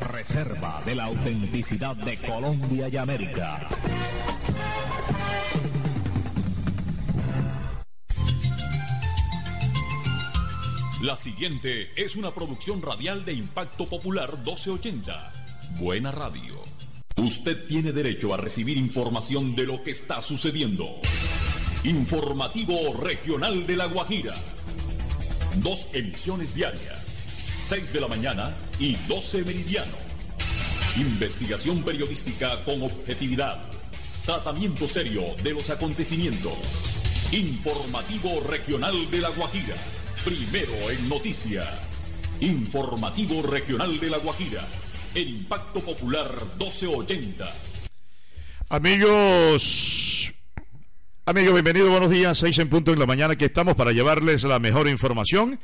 Reserva de la autenticidad de Colombia y América. La siguiente es una producción radial de Impacto Popular 1280. Buena radio. Usted tiene derecho a recibir información de lo que está sucediendo. Informativo Regional de La Guajira. Dos emisiones diarias. 6 de la mañana y 12 meridiano. Investigación periodística con objetividad. Tratamiento serio de los acontecimientos. Informativo Regional de La Guajira. Primero en noticias. Informativo Regional de La Guajira. El Impacto Popular 1280. Amigos, amigos, bienvenidos, buenos días, seis en punto en la mañana, que estamos para llevarles la mejor información.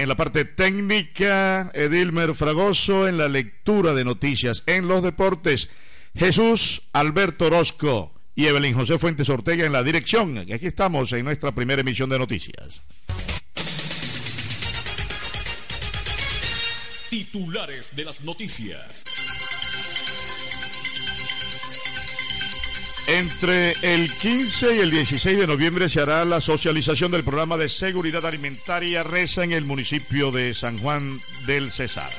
En la parte técnica, Edilmer Fragoso, en la lectura de noticias, en los deportes, Jesús Alberto Orozco y Evelyn José Fuentes Ortega en la dirección. Aquí estamos en nuestra primera emisión de noticias. Titulares de las noticias. Entre el 15 y el 16 de noviembre se hará la socialización del programa de seguridad alimentaria RESA en el municipio de San Juan del Cesar.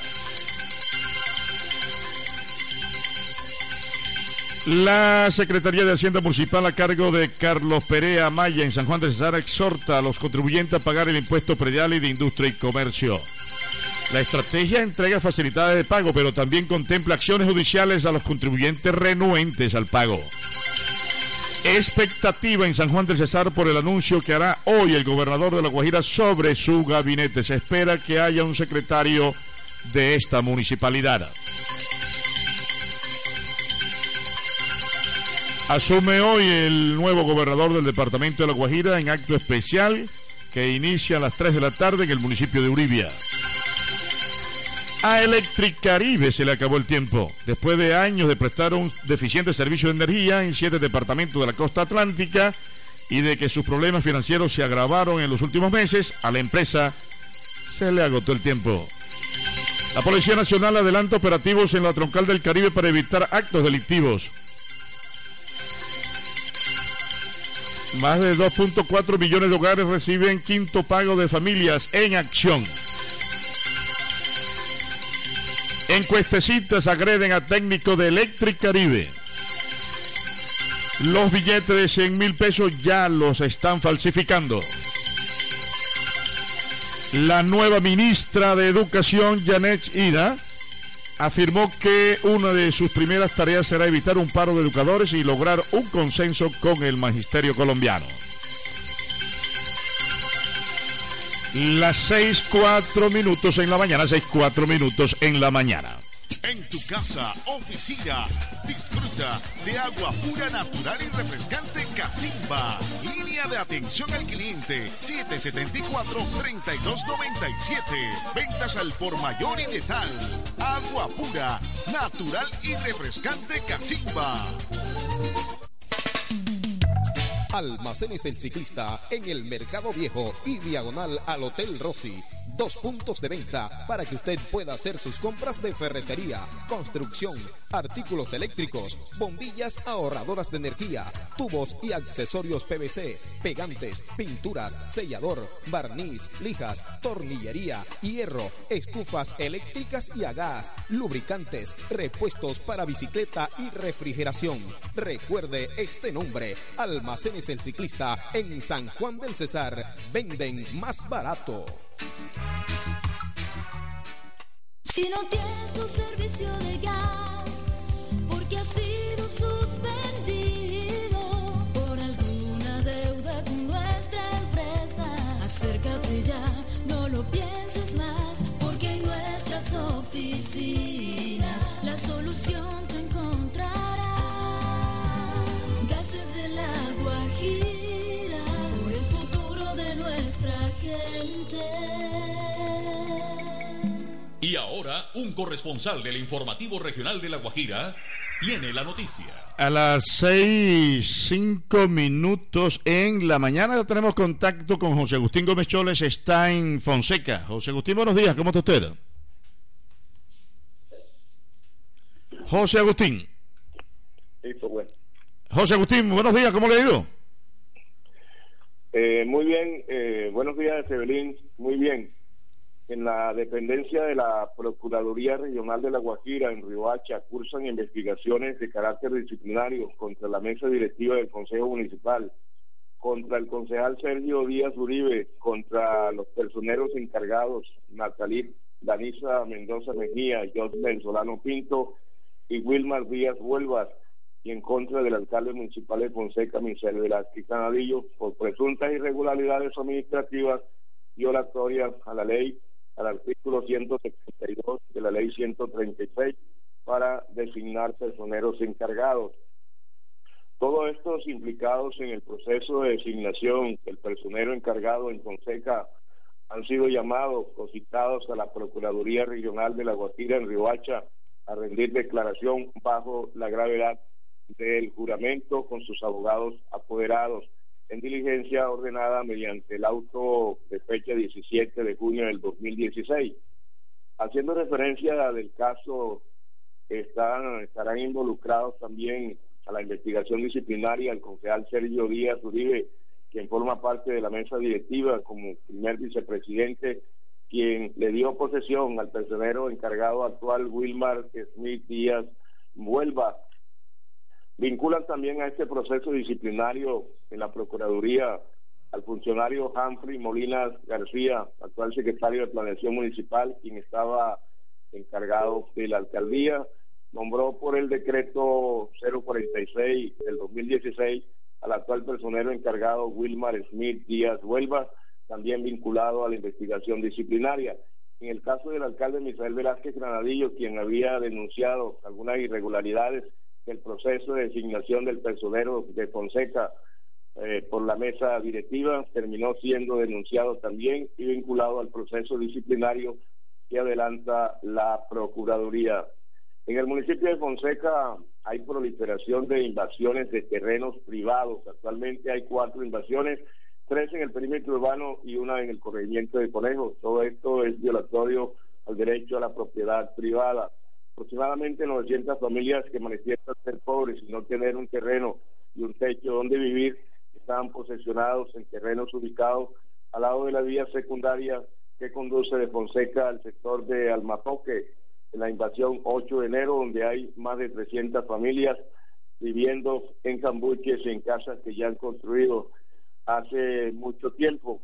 La Secretaría de Hacienda Municipal a cargo de Carlos Perea Maya en San Juan del Cesar exhorta a los contribuyentes a pagar el impuesto predial y de industria y comercio. La estrategia entrega facilidades de pago, pero también contempla acciones judiciales a los contribuyentes renuentes al pago. Expectativa en San Juan del Cesar por el anuncio que hará hoy el gobernador de La Guajira sobre su gabinete. Se espera que haya un secretario de esta municipalidad. Asume hoy el nuevo gobernador del departamento de La Guajira en acto especial que inicia a las 3 de la tarde en el municipio de Uribia. A Electricaribe se le acabó el tiempo. Después de años de prestar un deficiente servicio de energía en siete departamentos de la costa atlántica y de que sus problemas financieros se agravaron en los últimos meses, a la empresa se le agotó el tiempo. La Policía Nacional adelanta operativos en la troncal del Caribe para evitar actos delictivos. Más de 2.4 millones de hogares reciben quinto pago de familias en acción. Encuestecitas agreden a técnico de Electric Caribe. Los billetes de 100 mil pesos ya los están falsificando. La nueva ministra de Educación, Janet Ida, afirmó que una de sus primeras tareas será evitar un paro de educadores y lograr un consenso con el magisterio colombiano. Las seis, cuatro minutos en la mañana, seis, cuatro minutos en la mañana. En tu casa, oficina, disfruta de agua pura, natural y refrescante Casimba. Línea de atención al cliente 774-3297. Ventas al por mayor y de tal. Agua pura, natural y refrescante Casimba. Almacenes el ciclista en el Mercado Viejo y diagonal al Hotel Rossi. Dos puntos de venta para que usted pueda hacer sus compras de ferretería, construcción, artículos eléctricos, bombillas ahorradoras de energía, tubos y accesorios PVC, pegantes, pinturas, sellador, barniz, lijas, tornillería, hierro, estufas eléctricas y a gas, lubricantes, repuestos para bicicleta y refrigeración. Recuerde este nombre, Almacenes el ciclista en San Juan del Cesar. Venden más barato. Si no tienes tu servicio de gas, porque ha sido suspendido por alguna deuda con nuestra empresa, acércate ya, no lo pienses más, porque en nuestras oficinas la solución te encontrarás. Gases de la Y ahora, un corresponsal del informativo regional de La Guajira tiene la noticia. A las seis, cinco minutos en la mañana tenemos contacto con José Agustín Gómez Choles, está en Fonseca. José Agustín, buenos días, ¿cómo está usted? José Agustín. Listo, bueno. José Agustín, buenos días, ¿cómo le ha ido? Eh, muy bien, eh, buenos días, Evelyn. Muy bien. En la dependencia de la Procuraduría Regional de La Guajira, en Riohacha, cursan investigaciones de carácter disciplinario contra la mesa directiva del Consejo Municipal, contra el concejal Sergio Díaz Uribe, contra los personeros encargados, Natalí Danisa Mendoza Mejía, José Solano Pinto y Wilmar Díaz Huelvas, y en contra del alcalde municipal de Fonseca, Michel Velázquez Canadillo, por presuntas irregularidades administrativas violatorias a la ley, al artículo 172 de la ley 136, para designar personeros encargados. Todos estos implicados en el proceso de designación del personero encargado en Fonseca han sido llamados o citados a la Procuraduría Regional de La Guajira en Riohacha a rendir declaración bajo la gravedad del juramento con sus abogados apoderados en diligencia ordenada mediante el auto de fecha 17 de junio del 2016. Haciendo referencia del caso, están, estarán involucrados también a la investigación disciplinaria el concejal Sergio Díaz Uribe, quien forma parte de la mesa directiva como primer vicepresidente, quien le dio posesión al personero encargado actual Wilmar Smith Díaz Vuelva Vinculan también a este proceso disciplinario en la Procuraduría al funcionario Humphrey Molinas García, actual secretario de Planeación Municipal, quien estaba encargado de la alcaldía, nombró por el decreto 046 del 2016 al actual personero encargado Wilmar Smith Díaz Huelva, también vinculado a la investigación disciplinaria. En el caso del alcalde Misael Velázquez Granadillo, quien había denunciado algunas irregularidades el proceso de designación del personero de Fonseca eh, por la mesa directiva terminó siendo denunciado también y vinculado al proceso disciplinario que adelanta la Procuraduría. En el municipio de Fonseca hay proliferación de invasiones de terrenos privados. Actualmente hay cuatro invasiones, tres en el perímetro urbano y una en el corregimiento de Conejos. Todo esto es violatorio al derecho a la propiedad privada aproximadamente 900 familias que manifiestan ser pobres y no tener un terreno y un techo donde vivir están posesionados en terrenos ubicados al lado de la vía secundaria que conduce de Fonseca al sector de Almapoque, en la invasión 8 de enero, donde hay más de 300 familias viviendo en cambuches y en casas que ya han construido hace mucho tiempo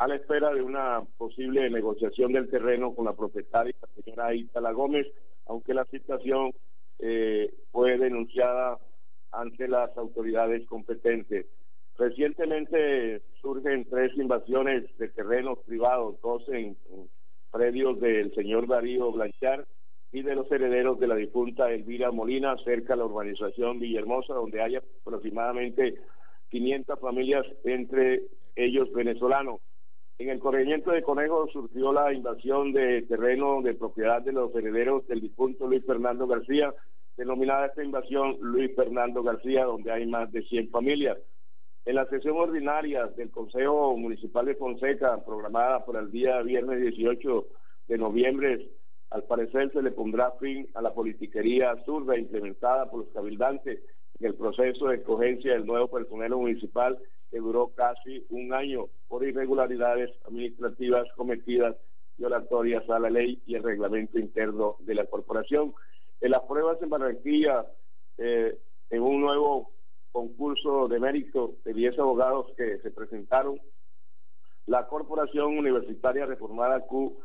a la espera de una posible negociación del terreno con la propietaria, la señora Itala Gómez, aunque la situación eh, fue denunciada ante las autoridades competentes. Recientemente surgen tres invasiones de terrenos privados, dos en, predios del señor Darío Blanchar y de los herederos de la difunta Elvira Molina, cerca de la urbanización Villahermosa, donde hay aproximadamente 500 familias, entre ellos venezolanos. En el corregimiento de Conejo surgió la invasión de terreno de propiedad de los herederos del difunto Luis Fernando García, denominada esta invasión Luis Fernando García, donde hay más de 100 familias. En la sesión ordinaria del Consejo Municipal de Fonseca, programada para el día viernes 18 de noviembre, al parecer se le pondrá fin a la politiquería absurda implementada por los cabildantes en el proceso de escogencia del nuevo personal municipal que duró casi un año por irregularidades administrativas cometidas violatorias a la ley y el reglamento interno de la corporación. En las pruebas en Barranquilla, eh, en un nuevo concurso de mérito de 10 abogados que se presentaron, la Corporación Universitaria Reformada Q,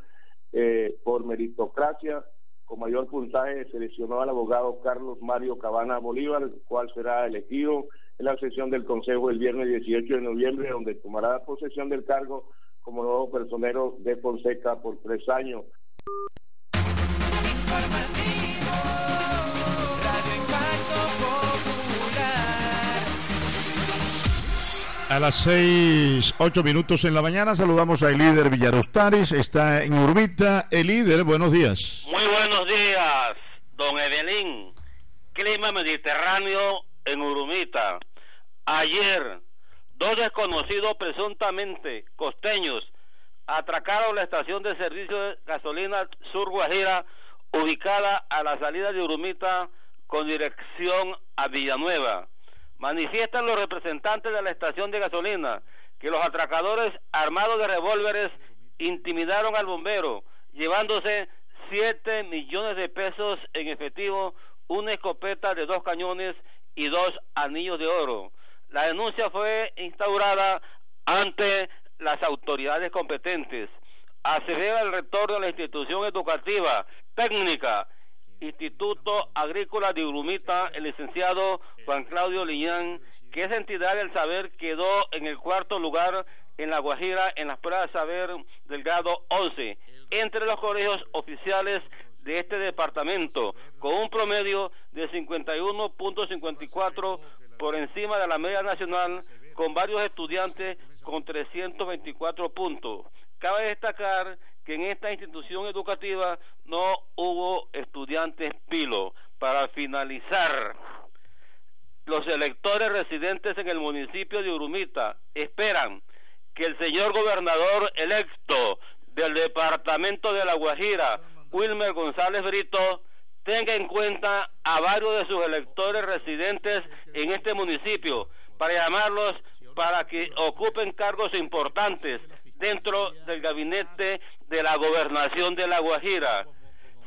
eh, por meritocracia, con mayor puntaje, seleccionó al abogado Carlos Mario Cabana Bolívar, el cual será elegido en la sesión del Consejo el viernes 18 de noviembre, donde tomará posesión del cargo como nuevo personero de Fonseca por tres años. A las seis, ocho minutos en la mañana saludamos a el líder Villarostaris, está en Urbita. El líder, buenos días. Muy buenos días, don Evelyn. Clima mediterráneo en Urumita. Ayer, dos desconocidos presuntamente costeños atracaron la estación de servicio de gasolina Sur Guajira ubicada a la salida de Urumita con dirección a Villanueva. Manifiestan los representantes de la estación de gasolina que los atracadores armados de revólveres intimidaron al bombero, llevándose 7 millones de pesos en efectivo, una escopeta de dos cañones y dos anillos de oro. La denuncia fue instaurada ante las autoridades competentes. Asevera el rector de la institución educativa técnica Instituto Agrícola de Urumita, el licenciado Juan Claudio Liñán, que esa entidad del saber quedó en el cuarto lugar en La Guajira en las pruebas de saber del grado 11, entre los colegios oficiales de este departamento, con un promedio de 51.54 por encima de la media nacional, con varios estudiantes con 324 puntos. Cabe destacar que en esta institución educativa no hubo estudiantes pilo. Para finalizar, los electores residentes en el municipio de Urumita esperan que el señor gobernador electo del departamento de La Guajira, Wilmer González Brito, tenga en cuenta a varios de sus electores residentes en este municipio para llamarlos para que ocupen cargos importantes dentro del gabinete de la gobernación de La Guajira.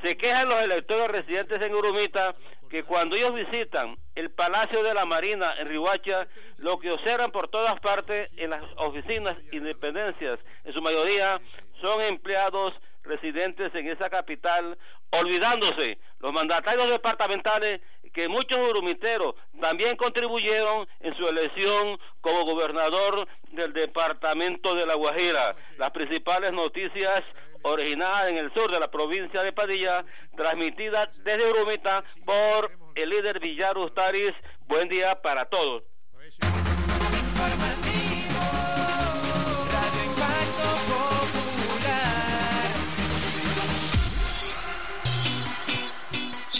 Se quejan los electores residentes en Urumita que cuando ellos visitan el Palacio de la Marina en Rihuacha, lo que observan por todas partes en las oficinas y dependencias, en su mayoría son empleados residentes en esa capital, olvidándose los mandatarios departamentales que muchos urumiteros también contribuyeron en su elección como gobernador del departamento de La Guajira. Las principales noticias originadas en el sur de la provincia de Padilla, transmitidas desde Urumita por el líder Villar Ustaris. Buen día para todos.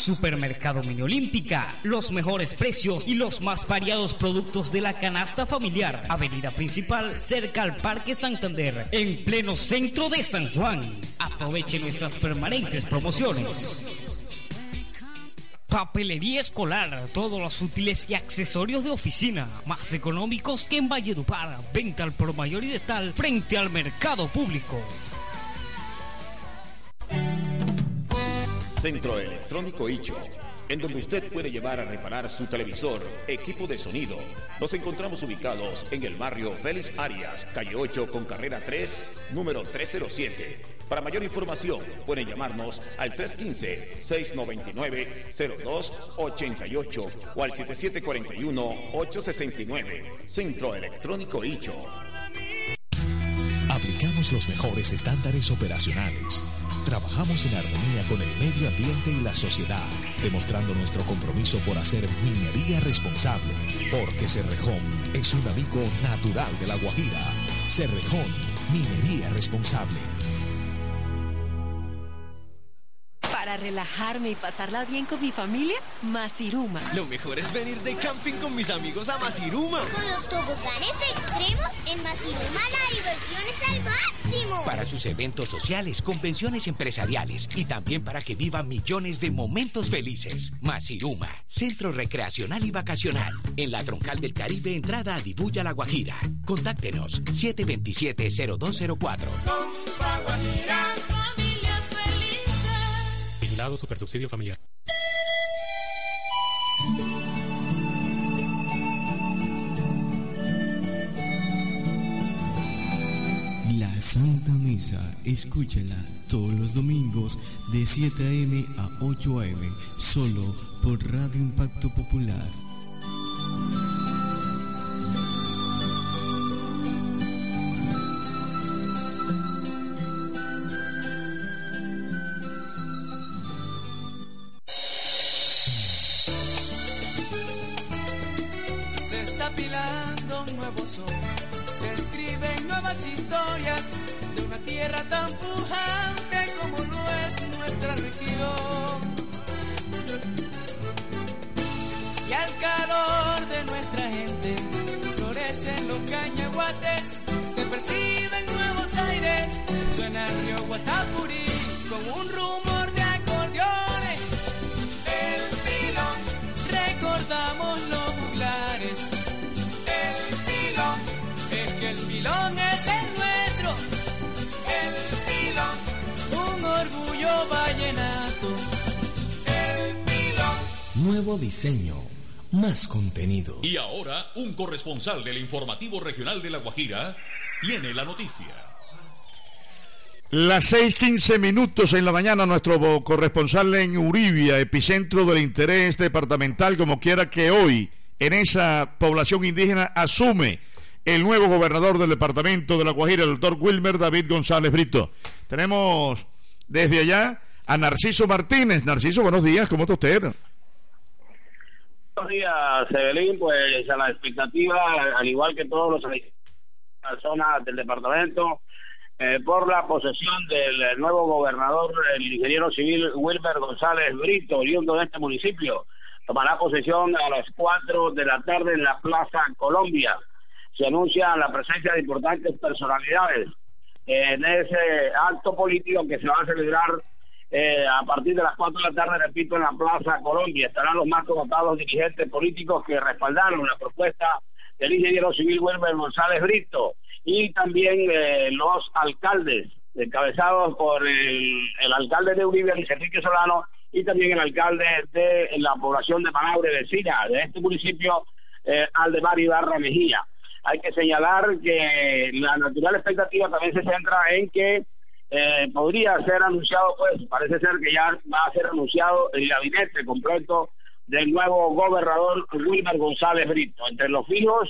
Supermercado Mini Olímpica, los mejores precios y los más variados productos de la canasta familiar. Avenida principal cerca al Parque Santander, en pleno centro de San Juan. Aproveche nuestras permanentes promociones. Papelería escolar, todos los útiles y accesorios de oficina, más económicos que en Valledupar. Venta al por mayor y de tal frente al mercado público. Centro Electrónico Icho, en donde usted puede llevar a reparar su televisor, equipo de sonido. Nos encontramos ubicados en el barrio Félix Arias, calle 8 con carrera 3, número 307. Para mayor información, pueden llamarnos al 315-699-0288 o al 7741-869. Centro Electrónico Icho. Aplicamos los mejores estándares operacionales. Trabajamos en armonía con el medio ambiente y la sociedad, demostrando nuestro compromiso por hacer minería responsable, porque Cerrejón es un amigo natural de la Guajira. Cerrejón, minería responsable. Para relajarme y pasarla bien con mi familia, Masiruma. Lo mejor es venir de camping con mis amigos a Masiruma. Con los toboganes extremos, en Masiruma la diversión es al máximo. Para sus eventos sociales, convenciones empresariales y también para que vivan millones de momentos felices. Masiruma, centro recreacional y vacacional. En la troncal del Caribe, entrada a Dibuya La Guajira. Contáctenos 727-0204. Vigilado Super Subsidio Familiar. La Santa Misa, escúchala todos los domingos de 7 a.m. a 8 a.m. solo por Radio Impacto Popular. Nuevo diseño, más contenido. Y ahora, un corresponsal del informativo regional de La Guajira tiene la noticia. Las 6:15 minutos en la mañana, nuestro corresponsal en Uribia, epicentro del interés departamental, como quiera que hoy en esa población indígena asume el nuevo gobernador del departamento de La Guajira, el doctor Wilmer David González Brito. Tenemos desde allá a Narciso Martínez. Narciso, buenos días, ¿cómo está usted? Buenos días, Sebelín, pues a la expectativa, al igual que todos los personas del departamento, eh, por la posesión del nuevo gobernador, el ingeniero civil Wilmer González Brito, oriundo de este municipio. Tomará posesión a las 4 de la tarde en la Plaza Colombia. Se anuncia la presencia de importantes personalidades en ese acto político que se va a celebrar eh, a partir de las 4 de la tarde, repito, en la Plaza Colombia. Estarán los más connotados dirigentes políticos que respaldaron la propuesta del ingeniero civil Wilmer González Brito y también eh, los alcaldes, encabezados por el, alcalde de Uribe, Luis Enrique Solano, y también el alcalde de la población de Manaure, vecina de este municipio, eh, Aldemar Ibarra Mejía. Hay que señalar que la natural expectativa también se centra en que eh, podría ser anunciado, pues parece ser que ya va a ser anunciado el gabinete completo del nuevo gobernador Wilmer González Brito. Entre los fijos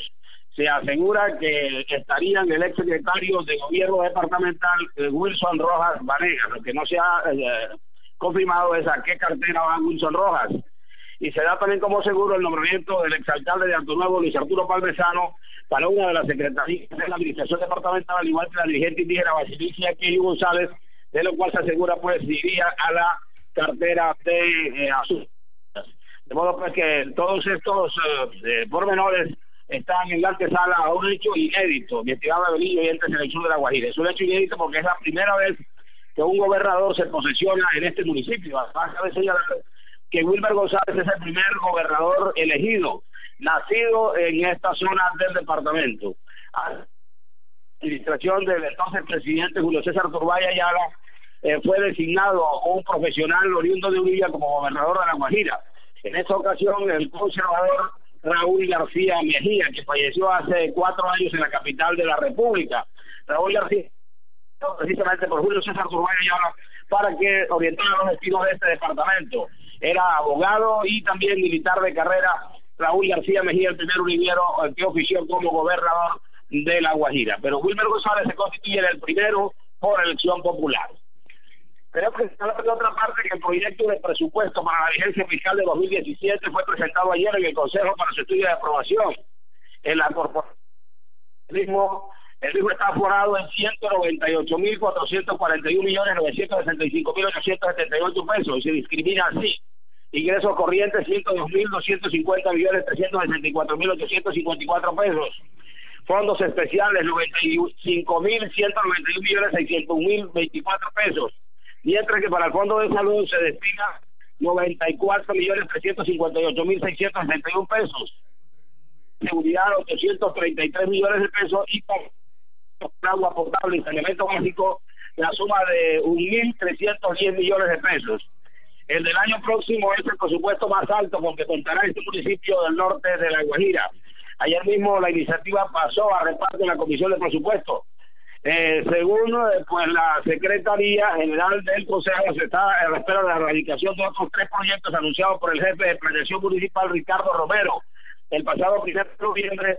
se asegura que estarían el exsecretario de gobierno departamental eh, Wilson Rojas Vanegas. Lo que no se ha eh, confirmado es a qué cartera va Wilson Rojas. Y se da también como seguro el nombramiento del exalcalde de Alto Nuevo, Luis Arturo Palmesano, para una de las secretarías de la administración departamental, al igual que la dirigente indígena Basilicia Kelly González, de lo cual se asegura pues iría a la cartera de eh, Azul. De modo pues que todos estos eh, pormenores están en la antesala a un hecho inédito, mi estimado Belillo y entre selección de la Guajira. Es un hecho inédito porque es la primera vez que un gobernador se posesiona en este municipio. Además, cabe señalar que Wilmer González es el primer gobernador elegido, nacido en esta zona del departamento. La administración del entonces presidente Julio César Turbaya Ayala eh, fue designado un profesional oriundo de Urilla como gobernador de la Guajira. En esta ocasión, el conservador Raúl García Mejía, que falleció hace cuatro años en la capital de la República. Raúl García, precisamente por Julio César Turbaya para que orientara los destinos de este departamento. Era abogado y también militar de carrera. Raúl García Mejía, el primer univiero que ofició como gobernador de La Guajira. Pero Wilmer González se constituye el primero por elección popular. Creo que de otra parte que el proyecto de presupuesto para la vigencia fiscal de 2017 fue presentado ayer en el Consejo para su estudio de aprobación. En la corporación, el mismo, el mismo está aforado en 198.441.965.878 pesos y se discrimina así. Ingresos corrientes 102.250.364.854 pesos. Fondos especiales 95.191.601.024 pesos mientras que para el Fondo de Salud se destina 94 millones 358 mil 661 pesos, seguridad 833 millones de pesos y para agua potable y saneamiento básico la suma de 1.310 millones de pesos. El del año próximo es el presupuesto más alto porque contará este municipio del norte de La Guajira. Ayer mismo la iniciativa pasó a reparto en la Comisión de Presupuesto eh, según eh, pues la Secretaría General del Consejo, se está a la espera de la erradicación de otros tres proyectos anunciados por el jefe de planeación municipal, Ricardo Romero, el pasado 1 de noviembre,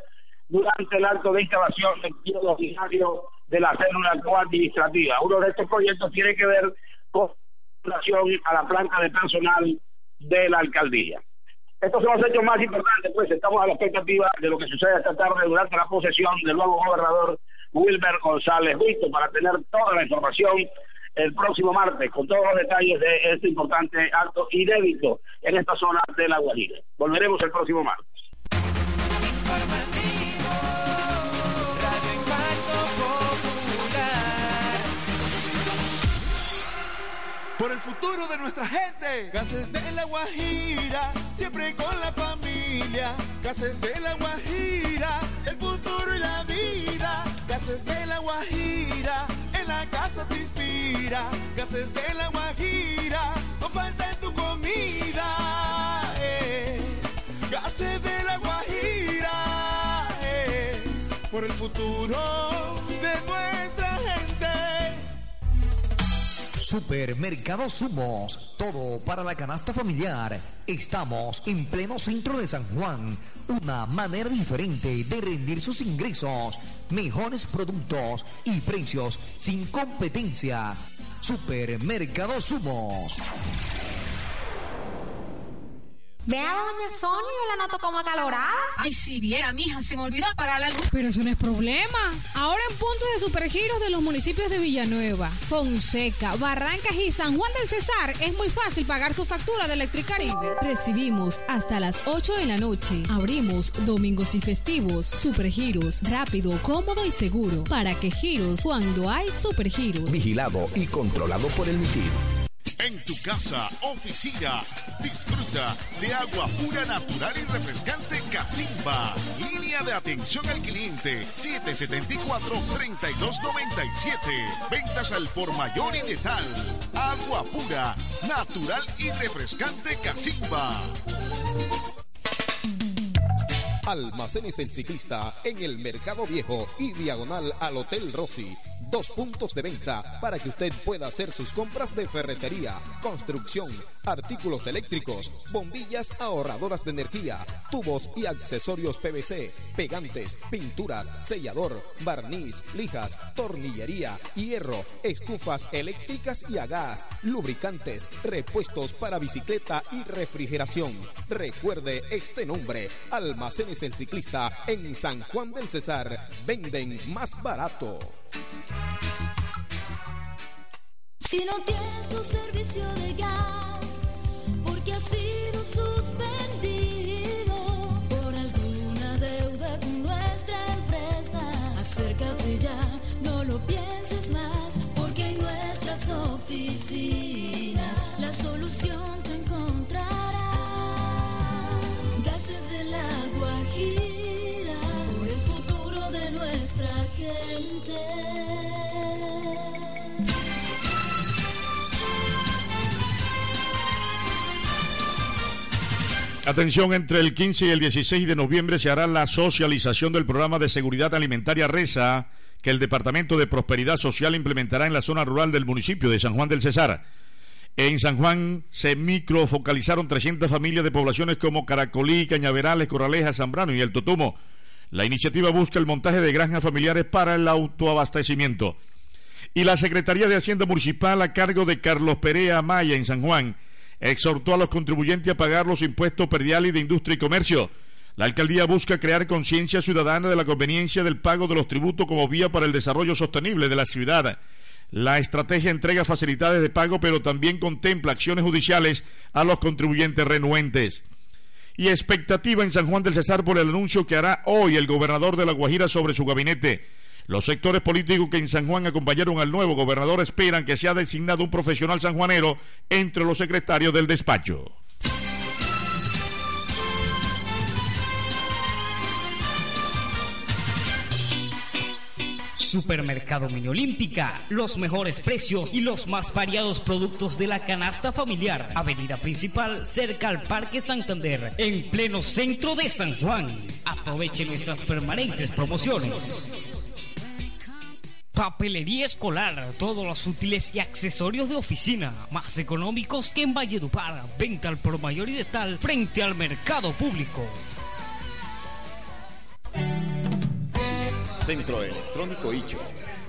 durante el acto de instalación del ordinario de la célula coadministrativa. Uno de estos proyectos tiene que ver con a la planta de personal de la alcaldía. Estos son los hechos más importantes, pues estamos a la expectativa de lo que sucede esta tarde durante la posesión del nuevo gobernador Wilber González Visto para tener toda la información el próximo martes con todos los detalles de este importante acto inédito en esta zona de La Guajira. Volveremos el próximo martes. por el futuro de nuestra gente. Gases de la Guajira, siempre con la familia. Gases de la Guajira, el futuro y la vida. Gases de la Guajira, en la casa te inspira. Gases de la Guajira, no falta en tu comida. Eh. Gases de la Guajira, eh. por el futuro de nuestra Supermercado Sumos, todo para la canasta familiar. Estamos en pleno centro de San Juan, una manera diferente de rendir sus ingresos, mejores productos y precios sin competencia. Supermercado Sumos. Ve a doña Sonia, yo la noto como acalorada. Ay, si viera, mija, se me olvidó apagar la luz. Pero eso no es problema. Ahora en puntos de supergiros de los municipios de Villanueva, Fonseca, Barrancas y San Juan del Cesar es muy fácil pagar su factura de Electricaribe. Recibimos hasta las 8 de la noche. Abrimos domingos y festivos. Supergiros, rápido, cómodo y seguro. Para que giros cuando hay supergiros. Vigilado y controlado por el MITID. En tu casa, oficina, disfruta de agua pura, natural y refrescante Casimba. Línea de atención al cliente 774-3297. Ventas al por mayor y letal. Agua pura, natural y refrescante Casimba. Almacenes El Ciclista en el Mercado Viejo y diagonal al Hotel Rossi. Dos puntos de venta para que usted pueda hacer sus compras de ferretería, construcción, artículos eléctricos, bombillas ahorradoras de energía, tubos y accesorios PVC, pegantes, pinturas, sellador, barniz, lijas, tornillería, hierro, estufas eléctricas y a gas, lubricantes, repuestos para bicicleta y refrigeración. Recuerde este nombre, Almacenes El Ciclista en San Juan del Cesar. Venden más barato. Si no tienes tu servicio de gas, porque ha sido suspendido por alguna deuda con nuestra empresa, acércate ya, no lo pienses más, Atención, entre el 15 y el 16 de noviembre se hará la socialización del programa de seguridad alimentaria RESA que el Departamento de Prosperidad Social implementará en la zona rural del municipio de San Juan del Cesar. En San Juan se microfocalizaron 300 familias de poblaciones como Caracolí, Cañaverales, Corraleja, Zambrano y El Totumo. La iniciativa busca el montaje de granjas familiares para el autoabastecimiento. Y la Secretaría de Hacienda Municipal a cargo de Carlos Perea Maya en San Juan exhortó a los contribuyentes a pagar los impuestos perdiales de industria y comercio. La alcaldía busca crear conciencia ciudadana de la conveniencia del pago de los tributos como vía para el desarrollo sostenible de la ciudad. La estrategia entrega facilidades de pago, pero también contempla acciones judiciales a los contribuyentes renuentes. Y expectativa en San Juan del Cesar por el anuncio que hará hoy el gobernador de La Guajira sobre su gabinete. Los sectores políticos que en San Juan acompañaron al nuevo gobernador esperan que sea designado un profesional sanjuanero entre los secretarios del despacho. Supermercado Mini Olímpica, los mejores precios y los más variados productos de la canasta familiar. Avenida principal cerca al Parque Santander, en pleno centro de San Juan. Aproveche nuestras permanentes promociones. Papelería escolar, todos los útiles y accesorios de oficina, más económicos que en Valledupar. Venta al por mayor y de tal frente al mercado público. Centro Electrónico Icho,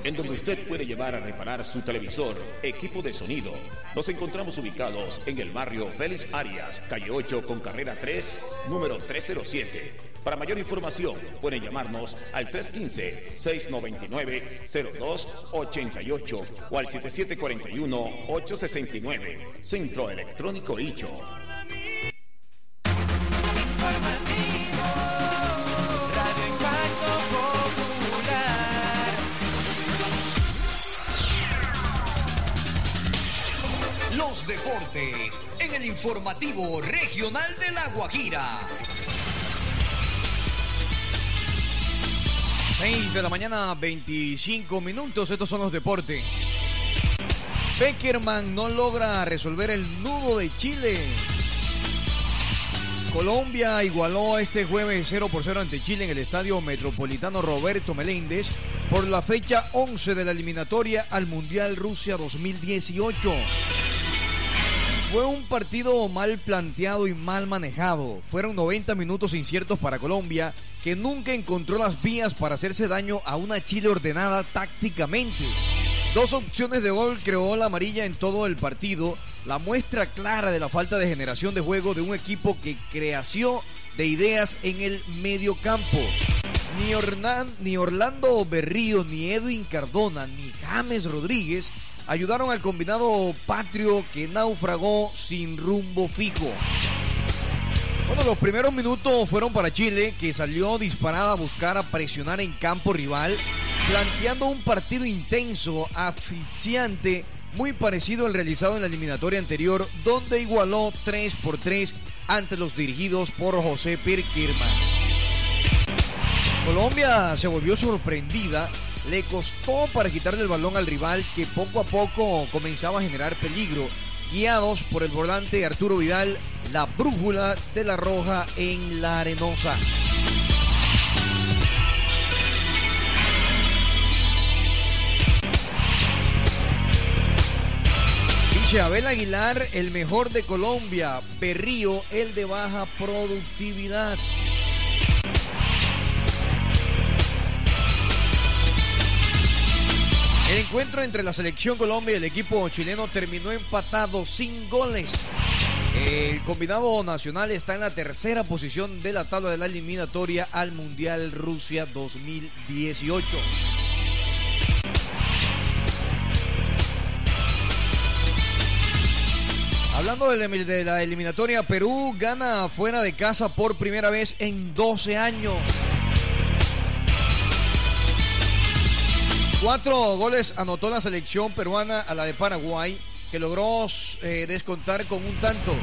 en donde usted puede llevar a reparar su televisor, equipo de sonido. Nos encontramos ubicados en el barrio Félix Arias, calle 8 con carrera 3, número 307. Para mayor información, pueden llamarnos al 315-699-0288 o al 7741-869. Centro Electrónico Icho. Los deportes en el informativo regional de La Guajira. 6 de la mañana, 25 minutos. Estos son los deportes. Beckerman no logra resolver el nudo de Chile. Colombia igualó este jueves 0 por 0 ante Chile en el Estadio Metropolitano Roberto Meléndez por la fecha 11 de la eliminatoria al Mundial Rusia 2018. Fue un partido mal planteado y mal manejado. Fueron 90 minutos inciertos para Colombia, que nunca encontró las vías para hacerse daño a una Chile ordenada tácticamente. Dos opciones de gol creó la amarilla en todo el partido, la muestra clara de la falta de generación de juego de un equipo que creación de ideas en el medio campo. Ni, ni Orlando Berrío, ni Edwin Cardona, ni James Rodríguez ayudaron al combinado patrio que naufragó sin rumbo fijo. Bueno, los primeros minutos fueron para Chile, que salió disparada a buscar a presionar en campo rival, planteando un partido intenso, asfixiante, muy parecido al realizado en la eliminatoria anterior, donde igualó 3 por 3 ante los dirigidos por José Pirkirman. Colombia se volvió sorprendida le costó para quitarle el balón al rival que poco a poco comenzaba a generar peligro. Guiados por el volante Arturo Vidal, la brújula de la Roja en la Arenosa. Abel Aguilar, el mejor de Colombia. Berrío, el de baja productividad. El encuentro entre la selección Colombia y el equipo chileno terminó empatado sin goles. El combinado nacional está en la tercera posición de la tabla de la eliminatoria al Mundial Rusia 2018. Hablando de la eliminatoria, Perú gana fuera de casa por primera vez en 12 años. Cuatro goles anotó la selección peruana a la de Paraguay, que logró eh, descontar con un tanto.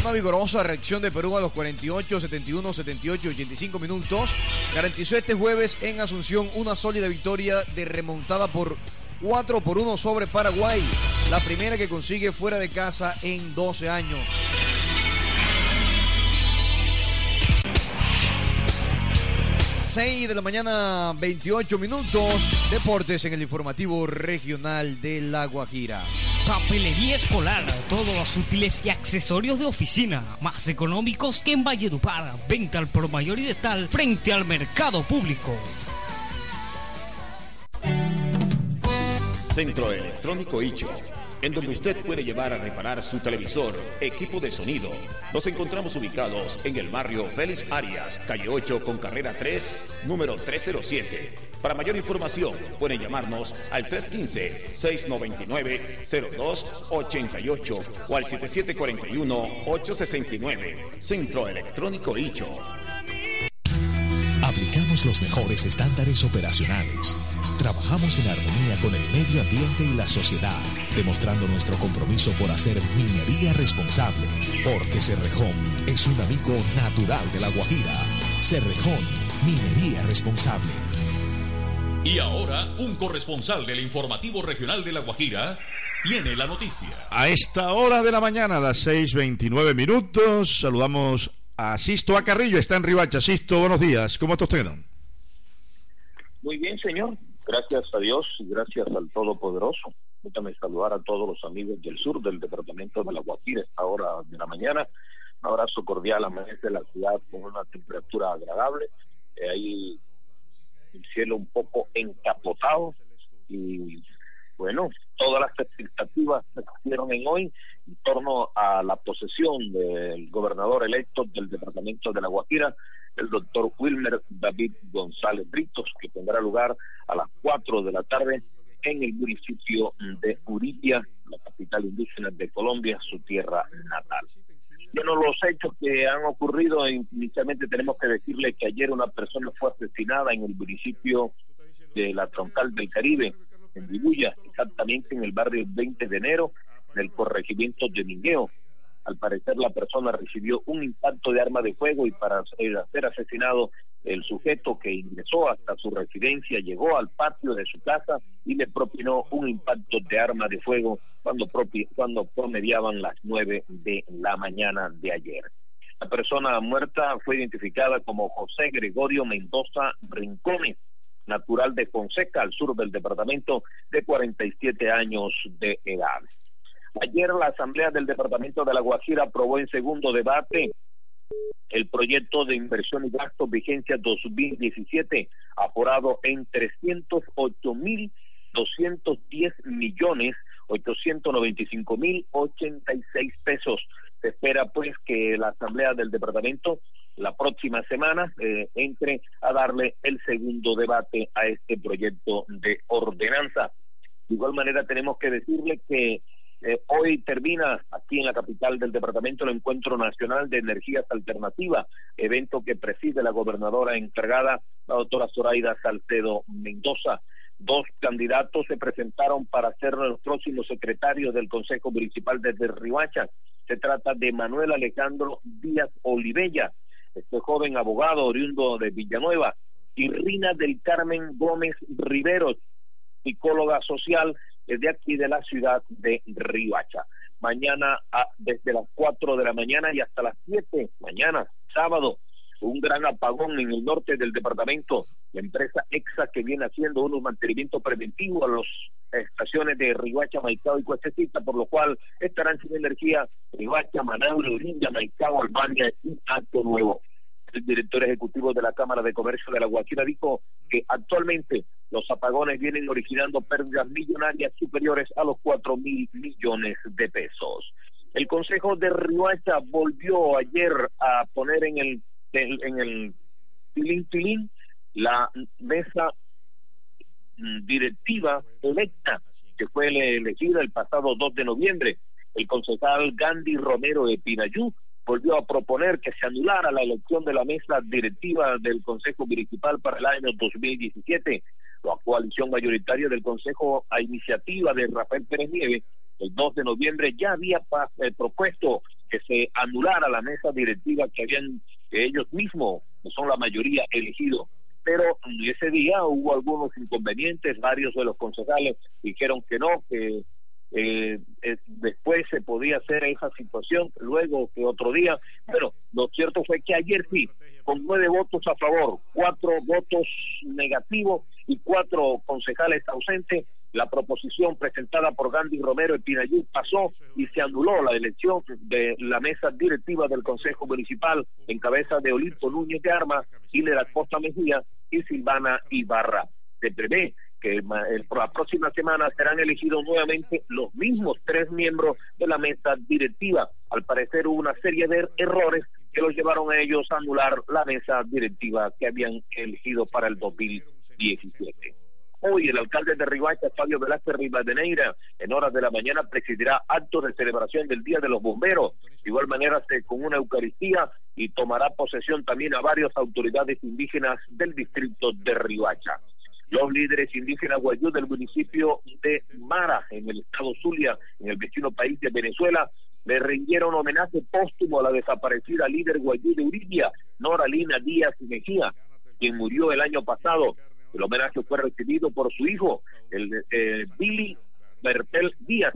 Una vigorosa reacción de Perú a los 48, 71, 78 85 minutos garantizó este jueves en Asunción una sólida victoria de remontada por 4 por 1 sobre Paraguay, la primera que consigue fuera de casa en 12 años. 6 de la mañana, 28 minutos. Deportes en el informativo regional de La Guajira. Papelería escolar, todos los útiles y accesorios de oficina, más económicos que en Valledupar. Venta al por mayor y de tal frente al mercado público. Centro Electrónico Icho en donde usted puede llevar a reparar su televisor, equipo de sonido. Nos encontramos ubicados en el barrio Félix Arias, calle 8 con carrera 3, número 307. Para mayor información, pueden llamarnos al 315-699-0288 o al 7741-869. Centro Electrónico Icho. Aplicamos los mejores estándares operacionales Trabajamos en armonía con el medio ambiente y la sociedad, demostrando nuestro compromiso por hacer minería responsable, porque Cerrejón es un amigo natural de la Guajira. Cerrejón, minería responsable. Y ahora, un corresponsal del informativo regional de La Guajira tiene la noticia. A esta hora de la mañana, a las 6:29 minutos, saludamos a Sisto Acarrillo, está en Ribacha. Sisto, buenos días, ¿cómo está usted? Muy bien, señor gracias a Dios y gracias al Todopoderoso. Permítame saludar a todos los amigos del sur del departamento de La Guajira a esta hora de la mañana. Un abrazo cordial a de la ciudad con una temperatura agradable. Eh, ahí el cielo un poco encapotado y bueno, todas las expectativas se hicieron en hoy en torno a la posesión del gobernador electo del departamento de La Guajira, el doctor Wilmer David González Britos, que tendrá lugar a las 4 de la tarde en el municipio de Uripia, la capital indígena de Colombia, su tierra natal. Bueno, los hechos que han ocurrido, inicialmente tenemos que decirle que ayer una persona fue asesinada en el municipio de la Troncal del Caribe, en Vibuya, exactamente en el barrio 20 de enero, del corregimiento de Mingueo al parecer la persona recibió un impacto de arma de fuego y para ser asesinado el sujeto que ingresó hasta su residencia llegó al patio de su casa y le propinó un impacto de arma de fuego cuando, cuando promediaban las nueve de la mañana de ayer. La persona muerta fue identificada como José Gregorio Mendoza Rincones, natural de Fonseca, al sur del departamento, de 47 años de edad. Ayer la Asamblea del Departamento de La Guajira aprobó en segundo debate el proyecto de inversión y gasto vigencia 2017, aforado en 308 mil 210 millones 895 mil 86 pesos. Se espera pues que la Asamblea del Departamento la próxima semana eh, entre a darle el segundo debate a este proyecto de ordenanza. De igual manera tenemos que decirle que eh, hoy termina aquí en la capital del departamento el Encuentro Nacional de Energías Alternativas, evento que preside la gobernadora encargada, la doctora Zoraida Salcedo Mendoza. Dos candidatos se presentaron para ser los próximos secretarios del Consejo Municipal de Rihuacha. Se trata de Manuel Alejandro Díaz Olivella, este joven abogado oriundo de Villanueva, y Rina del Carmen Gómez Riveros, psicóloga social desde aquí de la ciudad de Rihuacha. Mañana desde las 4 de la mañana y hasta las 7, mañana, sábado, un gran apagón en el norte del departamento. La empresa EXA que viene haciendo unos mantenimientos preventivos a las estaciones de Rihuacha, Maicao y Cuestecita, por lo cual estarán sin energía Rihuacha, Manaure, Uringa, Maicao, Albania y Acto Nuevo el director ejecutivo de la Cámara de Comercio de la Guajira dijo que actualmente los apagones vienen originando pérdidas millonarias superiores a los cuatro mil millones de pesos. El Consejo de Riohacha volvió ayer a poner en el en el tilín tilín la mesa mm, directiva electa que fue elegida el pasado 2 de noviembre. El concejal Gandhi Romero de Pinayú volvió a proponer que se anulara la elección de la mesa directiva del Consejo Municipal para el año 2017. La coalición mayoritaria del Consejo a iniciativa de Rafael Pérez Nieves el 2 de noviembre ya había eh, propuesto que se anulara la mesa directiva que habían ellos mismos, que son la mayoría, elegido. Pero ese día hubo algunos inconvenientes, varios de los concejales dijeron que no, que eh, eh, después se podía hacer esa situación, luego que otro día, pero lo cierto fue que ayer sí, con nueve votos a favor, cuatro votos negativos y cuatro concejales ausentes, la proposición presentada por Gandhi Romero en Pinayú pasó y se anuló la elección de la mesa directiva del Consejo Municipal en cabeza de Olimpo Núñez de Armas, la Costa Mejía y Silvana Ibarra. Se prevé que la próxima semana serán elegidos nuevamente los mismos tres miembros de la mesa directiva. Al parecer hubo una serie de errores que los llevaron a ellos a anular la mesa directiva que habían elegido para el 2017. Hoy el alcalde de Ribacha, Fabio Velázquez Rivadeneira, en horas de la mañana presidirá actos de celebración del Día de los Bomberos, de igual manera con una Eucaristía y tomará posesión también a varias autoridades indígenas del distrito de Ribacha. Los líderes indígenas guayú del municipio de Mara, en el estado Zulia, en el vecino país de Venezuela, le rindieron homenaje póstumo a la desaparecida líder guayú de Uribia, Noralina Díaz Mejía, quien murió el año pasado. El homenaje fue recibido por su hijo, el eh, Billy Bertel Díaz,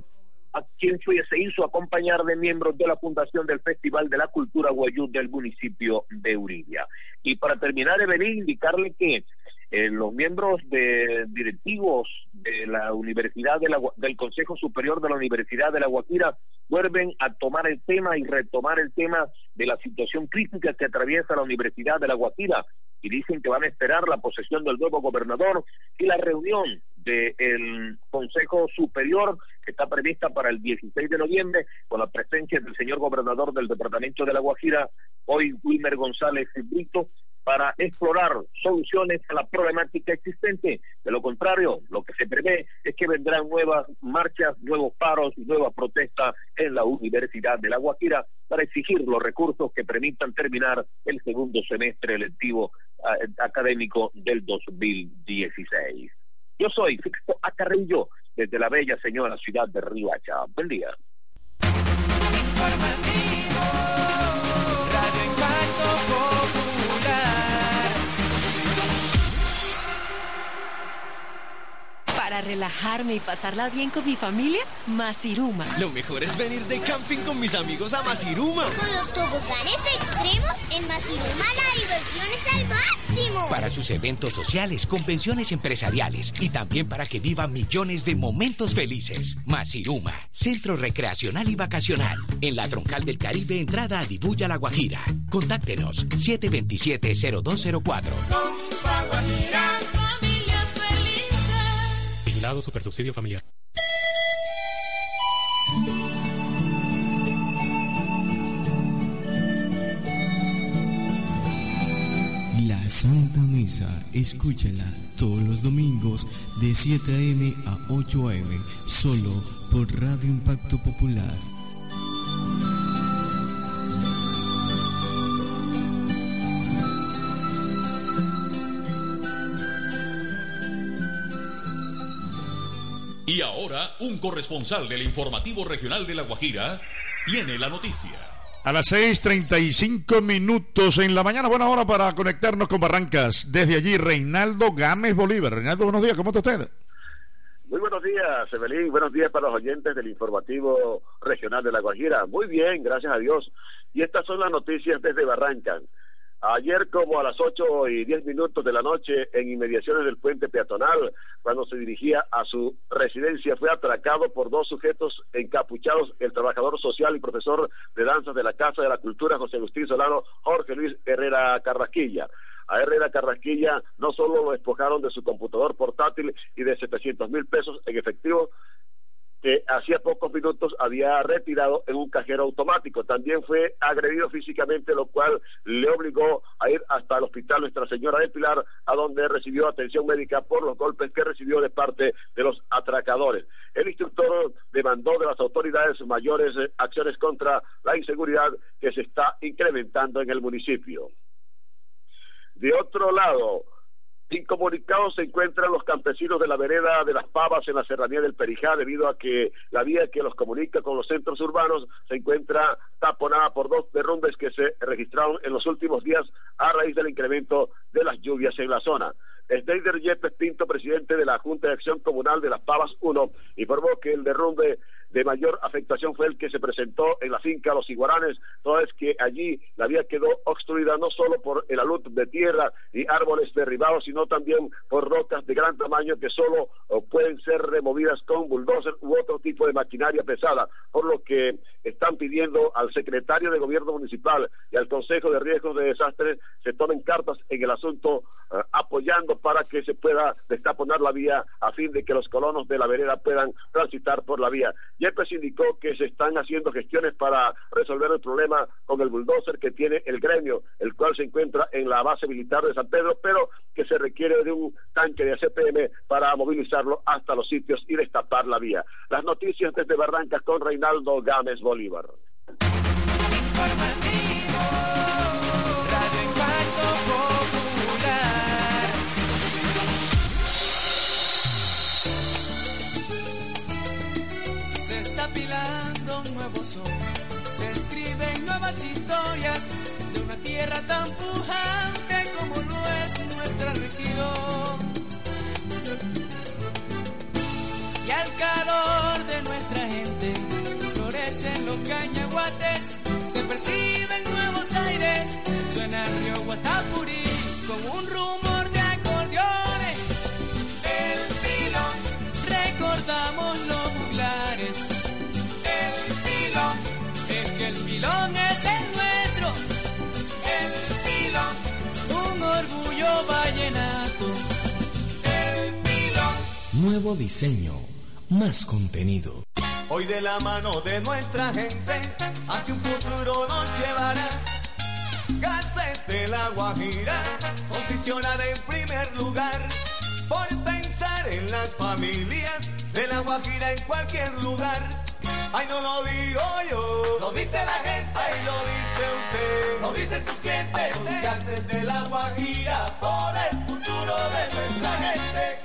a quien se hizo acompañar de miembros de la fundación del Festival de la Cultura Guayú del municipio de Uribia. Y para terminar, Evelyn, indicarle que eh, los miembros de directivos de la Universidad de la, del Consejo Superior de la Universidad de La Guajira vuelven a tomar el tema y retomar el tema de la situación crítica que atraviesa la Universidad de La Guajira. Y dicen que van a esperar la posesión del nuevo gobernador y la reunión del Consejo Superior que está prevista para el 16 de noviembre con la presencia del señor gobernador del Departamento de La Guajira, hoy Wilmer González Brito, para explorar soluciones a la problemática existente. De lo contrario, lo que se prevé es que vendrán nuevas marchas, nuevos paros y nuevas protestas en la Universidad de La Guajira para exigir los recursos que permitan terminar el segundo semestre electivo eh, académico del 2016. Yo soy Sixto Acarrillo, desde la bella señora ciudad de Ribacha. Buen día. Relajarme y pasarla bien con mi familia, Masiruma. Lo mejor es venir de camping con mis amigos a Masiruma. Con los toboganes extremos, en Masiruma la diversión es al máximo. Para sus eventos sociales, convenciones empresariales y también para que vivan millones de momentos felices. Masiruma, centro recreacional y vacacional. En la troncal del Caribe, entrada a Dibuya La Guajira. Contáctenos 727-0204. Vigilado Supersubsidio Familiar. La Santa Misa, escúchala todos los domingos de 7 a.m. a 8 a.m. solo por Radio Impacto Popular. Un corresponsal del informativo regional de La Guajira tiene la noticia. A las 6:35 minutos en la mañana, buena hora para conectarnos con Barrancas. Desde allí, Reinaldo Gámez Bolívar. Reinaldo, buenos días, ¿cómo está usted? Muy buenos días, Evelyn. Buenos días para los oyentes del informativo regional de La Guajira. Muy bien, gracias a Dios. Y estas son las noticias desde Barrancas. Ayer como a las ocho y diez minutos de la noche en inmediaciones del puente peatonal, cuando se dirigía a su residencia, fue atracado por dos sujetos encapuchados, el trabajador social y profesor de danzas de la Casa de la Cultura José Agustín Solano, Jorge Luis Herrera Carrasquilla. A Herrera Carrasquilla no solo lo despojaron de su computador portátil y de 700 mil pesos en efectivo, que hacía pocos minutos había retirado en un cajero automático. También fue agredido físicamente, lo cual le obligó a ir hasta el hospital Nuestra Señora de Pilar, a donde recibió atención médica por los golpes que recibió de parte de los atracadores. El instructor demandó de las autoridades mayores eh, acciones contra la inseguridad que se está incrementando en el municipio. De otro lado, Incomunicados se encuentran los campesinos de la vereda de las Pavas en la serranía del Perijá debido a que la vía que los comunica con los centros urbanos se encuentra taponada por dos derrumbes que se registraron en los últimos días a raíz del incremento de las lluvias en la zona. Sneider Yepes Pinto, presidente de la Junta de Acción Comunal de las Pavas 1, informó que el derrumbe de mayor afectación fue el que se presentó en la finca Los Iguaranes, toda vez que allí la vía quedó obstruida no solo por el alud de tierra y árboles derribados, sino también por rocas de gran tamaño que solo pueden ser removidas con bulldozer u otro tipo de maquinaria pesada, por lo que están pidiendo al secretario de Gobierno Municipal y al Consejo de Riesgos de Desastres se tomen cartas en el asunto eh, apoyando para que se pueda destaponar la vía a fin de que los colonos de la vereda puedan transitar por la vía. Yepes indicó que se están haciendo gestiones para resolver el problema con el bulldozer que tiene el gremio, el cual se encuentra en la base militar de San Pedro, pero que se requiere de un tanque de ACPM para movilizarlo hasta los sitios y destapar la vía. Las noticias desde Barrancas con Reinaldo Gámez Bolívar. Se escriben nuevas historias de una tierra tan pujante como lo es nuestra región. Y al calor de nuestra gente florecen los cañaguates, se perciben nuevos aires, suena el río Guatapurí con un rumor Nuevo diseño, más contenido. Hoy de la mano de nuestra gente, hacia un futuro nos llevará. Gases de la Guajira, posicionada en primer lugar. Por pensar en las familias de la Guajira en cualquier lugar. Ay, no lo digo yo, lo dice la gente, ay, lo dice usted, lo dicen sus clientes. Gases de la Guajira, por el futuro de nuestra gente.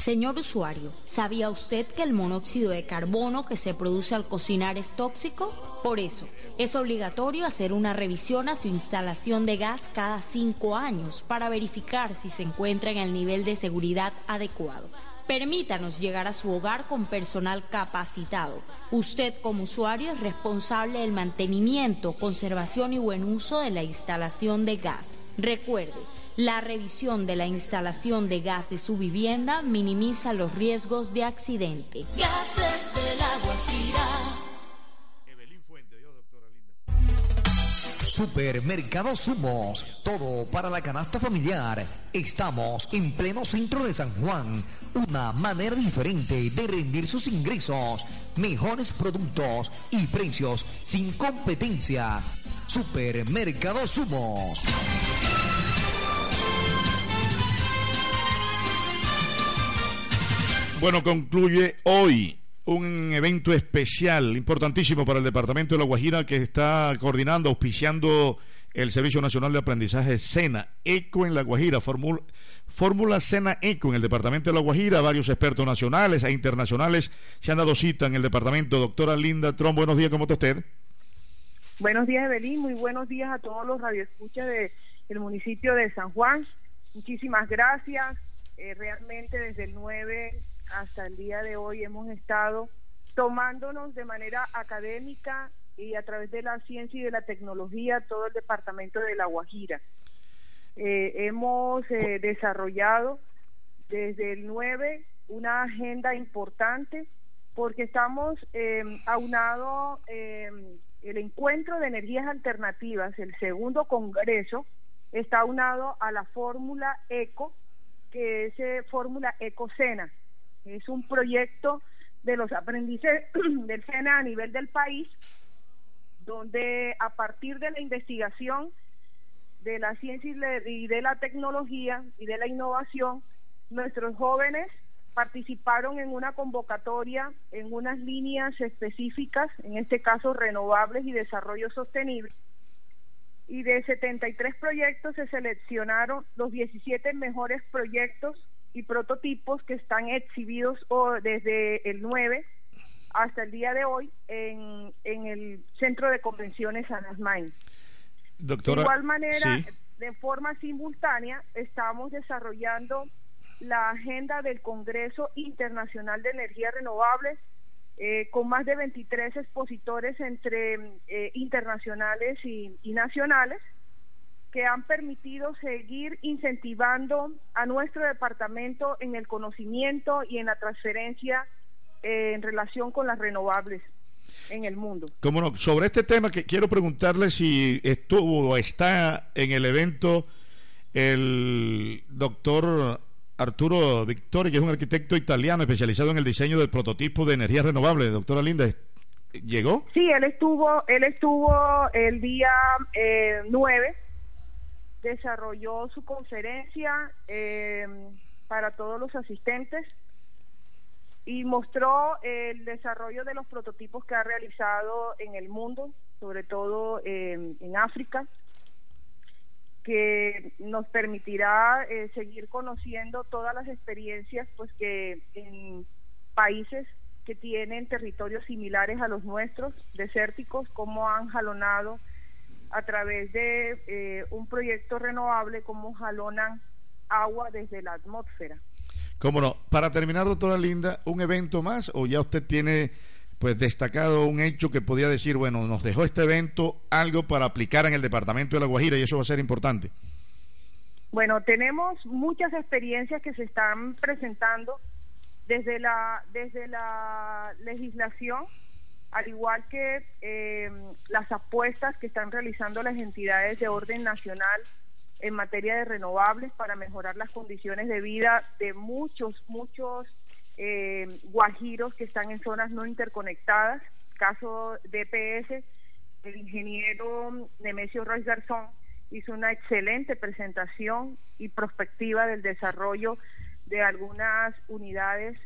Señor usuario, ¿sabía usted que el monóxido de carbono que se produce al cocinar es tóxico? Por eso, es obligatorio hacer una revisión a su instalación de gas cada cinco años para verificar si se encuentra en el nivel de seguridad adecuado. Permítanos llegar a su hogar con personal capacitado. Usted como usuario es responsable del mantenimiento, conservación y buen uso de la instalación de gas. Recuerde, la revisión de la instalación de gas de su vivienda minimiza los riesgos de accidente. Gases del agua Supermercado Sumos, todo para la canasta familiar. Estamos en pleno centro de San Juan, una manera diferente de rendir sus ingresos, mejores productos y precios sin competencia. Supermercado Sumos. Bueno, concluye hoy un evento especial, importantísimo para el Departamento de La Guajira, que está coordinando, auspiciando el Servicio Nacional de Aprendizaje SENA, ECO en La Guajira, Fórmula, Fórmula SENA ECO en el Departamento de La Guajira, varios expertos nacionales e internacionales se han dado cita en el departamento. Doctora Linda Tron, buenos días, ¿cómo está usted? Buenos días, Evelyn, muy buenos días a todos los radioescuchas del municipio de San Juan. Muchísimas gracias. Eh, realmente desde el 9 hasta el día de hoy hemos estado tomándonos de manera académica y a través de la ciencia y de la tecnología todo el departamento de La Guajira. Eh, hemos eh, desarrollado desde el 9 una agenda importante porque estamos eh, aunado eh, el encuentro de energías alternativas, el segundo congreso, está aunado a la fórmula ECO, que es fórmula ECOCENA es un proyecto de los aprendices del SENA a nivel del país, donde a partir de la investigación de la ciencia y de la tecnología y de la innovación, nuestros jóvenes participaron en una convocatoria en unas líneas específicas, en este caso renovables y desarrollo sostenible. Y de 73 proyectos se seleccionaron los 17 mejores proyectos y prototipos que están exhibidos desde el 9 hasta el día de hoy en, en el Centro de Convenciones San Doctora, de igual manera, de forma simultánea, estamos desarrollando la agenda del Congreso Internacional de Energías Renovables eh, con más de 23 expositores entre eh, internacionales y, y nacionales que han permitido seguir incentivando a nuestro departamento en el conocimiento y en la transferencia eh, en relación con las renovables en el mundo. Cómo no, sobre este tema que quiero preguntarle si estuvo o está en el evento el doctor Arturo Victori, que es un arquitecto italiano especializado en el diseño del prototipo de energía renovable. Doctora Linda, ¿llegó? Sí, él estuvo, él estuvo el día eh, 9 desarrolló su conferencia eh, para todos los asistentes y mostró el desarrollo de los prototipos que ha realizado en el mundo, sobre todo eh, en África, que nos permitirá eh, seguir conociendo todas las experiencias pues que en países que tienen territorios similares a los nuestros, desérticos, cómo han jalonado a través de eh, un proyecto renovable como jalonan agua desde la atmósfera. Cómo no. Para terminar, doctora Linda, ¿un evento más o ya usted tiene pues destacado un hecho que podía decir, bueno, nos dejó este evento algo para aplicar en el departamento de La Guajira y eso va a ser importante? Bueno, tenemos muchas experiencias que se están presentando desde la desde la legislación al igual que eh, las apuestas que están realizando las entidades de orden nacional en materia de renovables para mejorar las condiciones de vida de muchos, muchos eh, guajiros que están en zonas no interconectadas. Caso DPS, el ingeniero Nemesio Royce Garzón hizo una excelente presentación y prospectiva del desarrollo de algunas unidades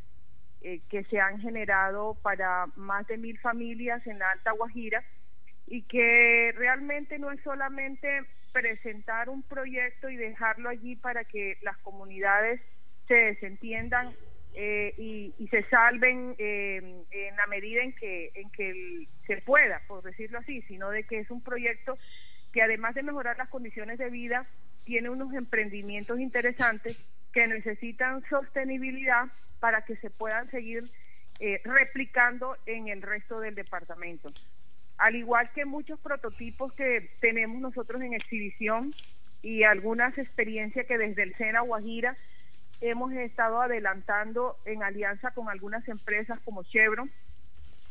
eh, que se han generado para más de mil familias en la Alta Guajira y que realmente no es solamente presentar un proyecto y dejarlo allí para que las comunidades se desentiendan eh, y, se salven eh, en la medida en que en que se pueda, por decirlo así, sino de que es un proyecto que además de mejorar las condiciones de vida, tiene unos emprendimientos interesantes que necesitan sostenibilidad para que se puedan seguir eh, replicando en el resto del departamento. Al igual que muchos prototipos que tenemos nosotros en exhibición y algunas experiencias que desde el SENA Guajira hemos estado adelantando en alianza con algunas empresas como Chevron,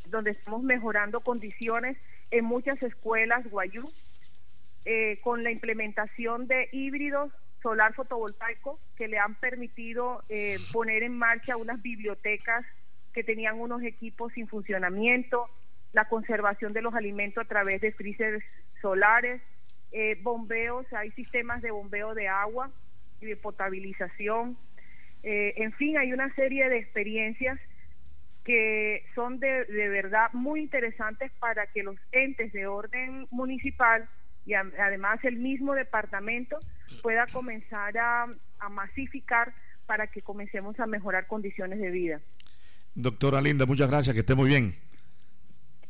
donde estamos mejorando condiciones en muchas escuelas Guayú, eh, con la implementación de híbridos solar fotovoltaico que le han permitido eh, poner en marcha unas bibliotecas que tenían unos equipos sin funcionamiento, la conservación de los alimentos a través de freezers solares, eh, bombeos, hay sistemas de bombeo de agua y de potabilización. Eh, en fin, hay una serie de experiencias que son de, de verdad muy interesantes para que los entes de orden municipal y además el mismo departamento pueda comenzar a, a masificar para que comencemos a mejorar condiciones de vida. Doctora Linda, muchas gracias, que esté muy bien.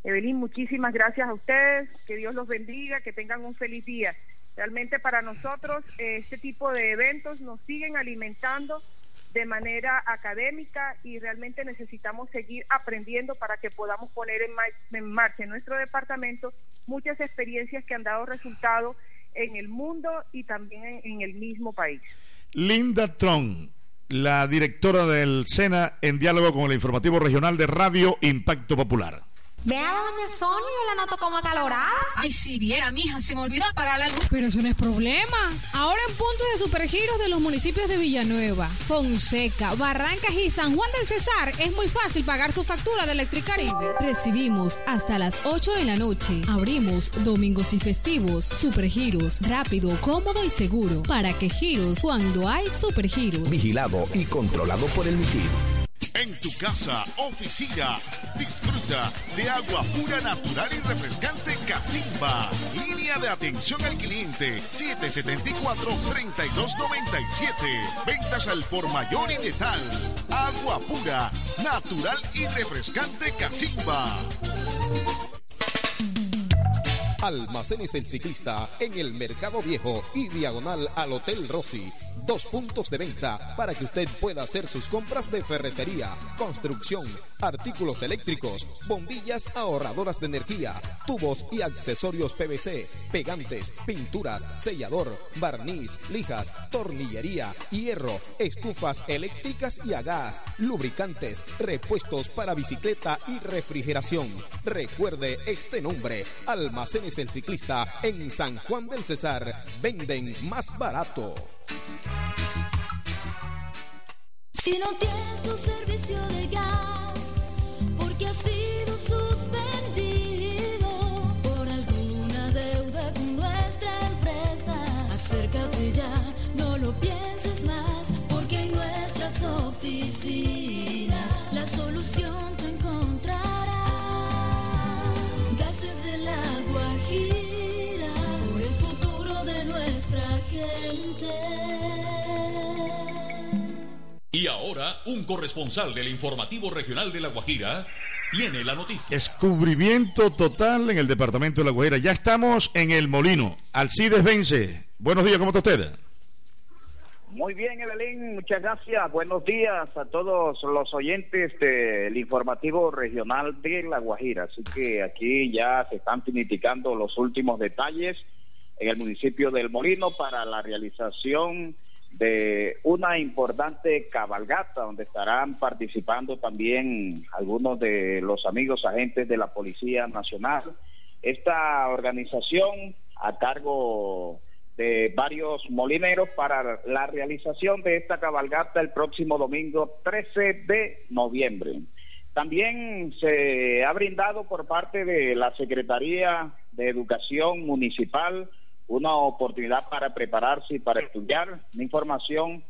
Evelyn, muchísimas gracias a ustedes, que Dios los bendiga, que tengan un feliz día. Realmente para nosotros eh, este tipo de eventos nos siguen alimentando de manera académica y realmente necesitamos seguir aprendiendo para que podamos poner en, marcha en nuestro departamento muchas experiencias que han dado resultado en el mundo y también en, en el mismo país. Linda Tron, la directora del SENA en diálogo con el informativo regional de Radio Impacto Popular. Vea dónde Sonia la noto como acalorada. Ay, si viera, mija, se me olvidó apagar la luz. Pero eso no es problema. Ahora en punto de supergiros de los municipios de Villanueva, Fonseca, Barrancas y San Juan del Cesar es muy fácil pagar su factura de Electricaribe. Recibimos hasta las 8 de la noche. Abrimos domingos y festivos. Supergiros, rápido, cómodo y seguro. Para que giros cuando hay supergiros. Vigilado y controlado por el MITIR. En tu casa, oficina, disfruta de agua pura, natural y refrescante Casimba. Línea de atención al cliente 774-3297. Ventas al por mayor y de tal. Agua pura, natural y refrescante Casimba. Almacenes el ciclista en el Mercado Viejo y diagonal al Hotel Rossi. Dos puntos de venta para que usted pueda hacer sus compras de ferretería, construcción, artículos eléctricos, bombillas ahorradoras de energía, tubos y accesorios PVC, pegantes, pinturas, sellador, barniz, lijas, tornillería, hierro, estufas eléctricas y a gas, lubricantes, repuestos para bicicleta y refrigeración. Recuerde este nombre, Almacenes el Ciclista en San Juan del Cesar. Venden más barato. Si no tienes tu servicio de gas, porque ha sido suspendido por alguna deuda con nuestra empresa, acércate ya, no lo pienses más, porque en nuestras oficinas la solución Y ahora, un corresponsal del informativo regional de La Guajira tiene la noticia. Descubrimiento total en el departamento de La Guajira. Ya estamos en el molino. Alcides Vence. Buenos días, ¿cómo está usted? Muy bien, Evelyn, muchas gracias. Buenos días a todos los oyentes del informativo regional de La Guajira. Así que aquí ya se están finiticando los últimos detalles en el municipio del Molino para la realización de una importante cabalgata donde estarán participando también algunos de los amigos agentes de la Policía Nacional. Esta organización a cargo de varios molineros para la realización de esta cabalgata el próximo domingo 13 de noviembre. También se ha brindado por parte de la Secretaría de Educación Municipal una oportunidad para prepararse y para estudiar. Una información.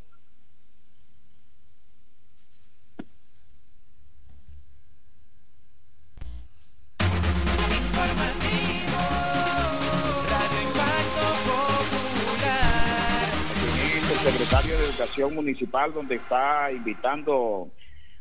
Secretario de Educación Municipal, donde está invitando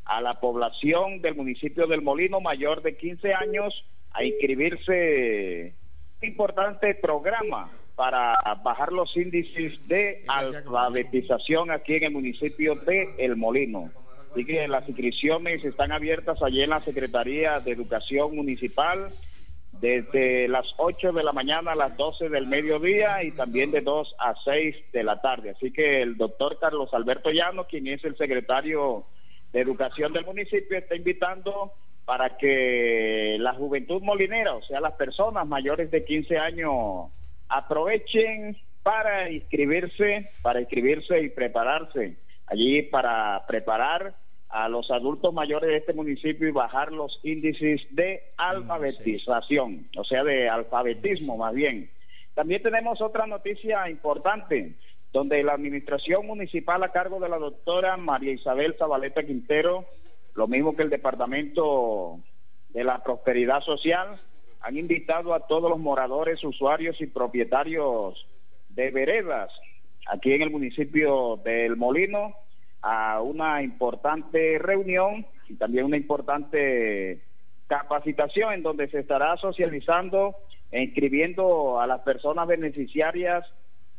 a la población del municipio del Molino mayor de 15 años a inscribirse. Importante programa para bajar los índices de alfabetización aquí en el municipio de El Molino. Así que las inscripciones están abiertas allí en la Secretaría de Educación Municipal desde las 8 de la mañana a las 12 del mediodía y también de 2 a 6 de la tarde. Así que el doctor Carlos Alberto Llano, quien es el secretario de Educación del municipio, está invitando para que la juventud molinera, o sea, las personas mayores de 15 años, aprovechen para inscribirse, para inscribirse y prepararse allí para preparar a los adultos mayores de este municipio y bajar los índices de alfabetización, o sea, de alfabetismo más bien. También tenemos otra noticia importante, donde la administración municipal a cargo de la doctora María Isabel Zabaleta Quintero, lo mismo que el Departamento de la Prosperidad Social, han invitado a todos los moradores, usuarios y propietarios de veredas aquí en el municipio del Molino a una importante reunión y también una importante capacitación en donde se estará socializando e inscribiendo a las personas beneficiarias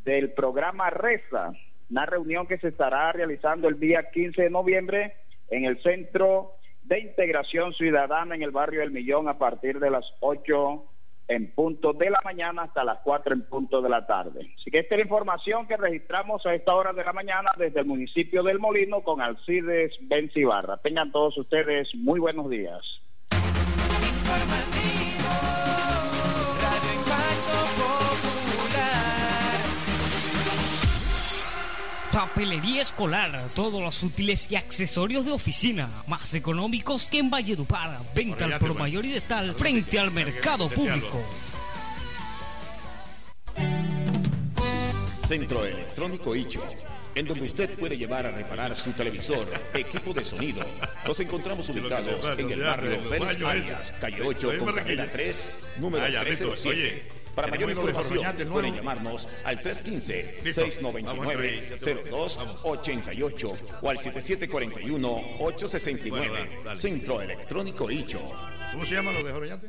del programa RESA, una reunión que se estará realizando el día 15 de noviembre en el Centro de Integración Ciudadana en el barrio del Millón a partir de las 8 en punto de la mañana hasta las 4 en punto de la tarde. Así que esta es la información que registramos a esta hora de la mañana desde el municipio del Molino con Alcides Bencibarra. Tengan todos ustedes muy buenos días. Papelería escolar, todos los útiles y accesorios de oficina, más económicos que en Valledupar. Venta al por mayor y de tal frente al mercado público. Centro Electrónico Icho, en donde usted puede llevar a reparar su televisor, equipo de sonido. Nos encontramos ubicados en el barrio Félix Arias, calle 8 con carrera 3, número 307. Para mayor información, pueden llamarnos al 315-699-0288 o al 7741-869. Centro Electrónico Icho. ¿Cómo se llama lo de Joroñate?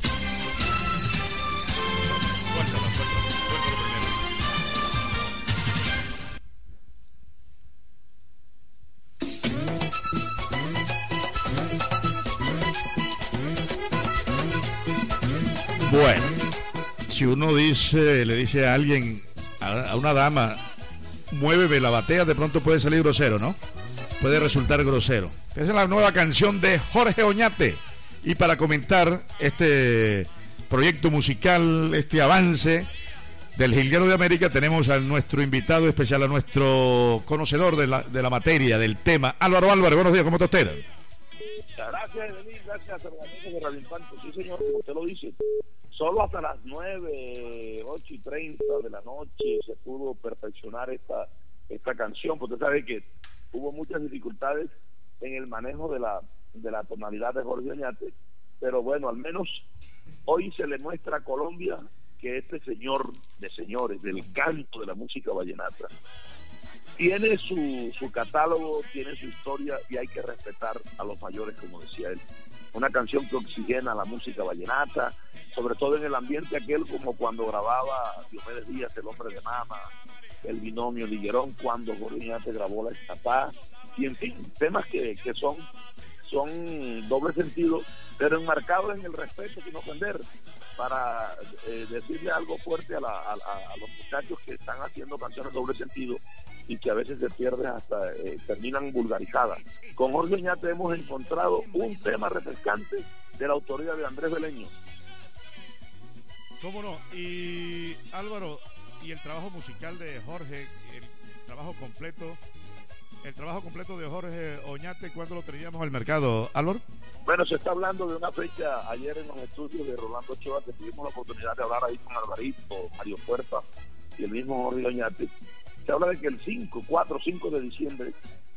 Bueno, si uno dice, le dice a alguien, a, una dama, muéveme la batea, de pronto puede salir grosero, ¿no? Puede resultar grosero. Esa es la nueva canción de Jorge Oñate. Y para comentar este proyecto musical, este avance del Jilguero de América, tenemos a nuestro invitado especial, a nuestro conocedor de la, de la materia, del tema, Álvaro Álvarez. Buenos días, ¿cómo está usted? Gracias, Evelyn, gracias Radio Infante. Sí, señor, usted lo dice, solo hasta las 9, 8 y 30 de la noche se pudo perfeccionar esta, esta canción, porque usted sabe que hubo muchas dificultades en el manejo de la, de la tonalidad de Jorge Oñate, pero bueno, al menos hoy se le muestra a Colombia que este señor de señores, del canto de la música vallenata, tiene su, su catálogo, tiene su historia y hay que respetar a los mayores, como decía él. Una canción que oxigena la música vallenata, sobre todo en el ambiente aquel como cuando grababa Diomedes Díaz, El Hombre de Mama, El Binomio Liguerón, cuando Jorge grabó La Escapada, y en fin, temas que, que son, son doble sentido, pero enmarcados en el respeto sin ofender para eh, decirle algo fuerte a, la, a, los muchachos que están haciendo canciones doble sentido y que a veces se pierden hasta eh, terminan vulgarizadas. Con Jorge Oñate hemos encontrado un tema refrescante de la autoría de Andrés Beleño. ¿Cómo no? Y Álvaro, y el trabajo musical de Jorge, el trabajo completo, el trabajo completo de Jorge Oñate, ¿cuándo lo teníamos al mercado, Álvaro? Bueno, se está hablando de una fecha ayer en los estudios de Rolando Ochoa, que tuvimos la oportunidad de hablar ahí con Alvarito, Mario Puerta y el mismo Jorge Oñate. Se habla de que el 5, 4, 5 de diciembre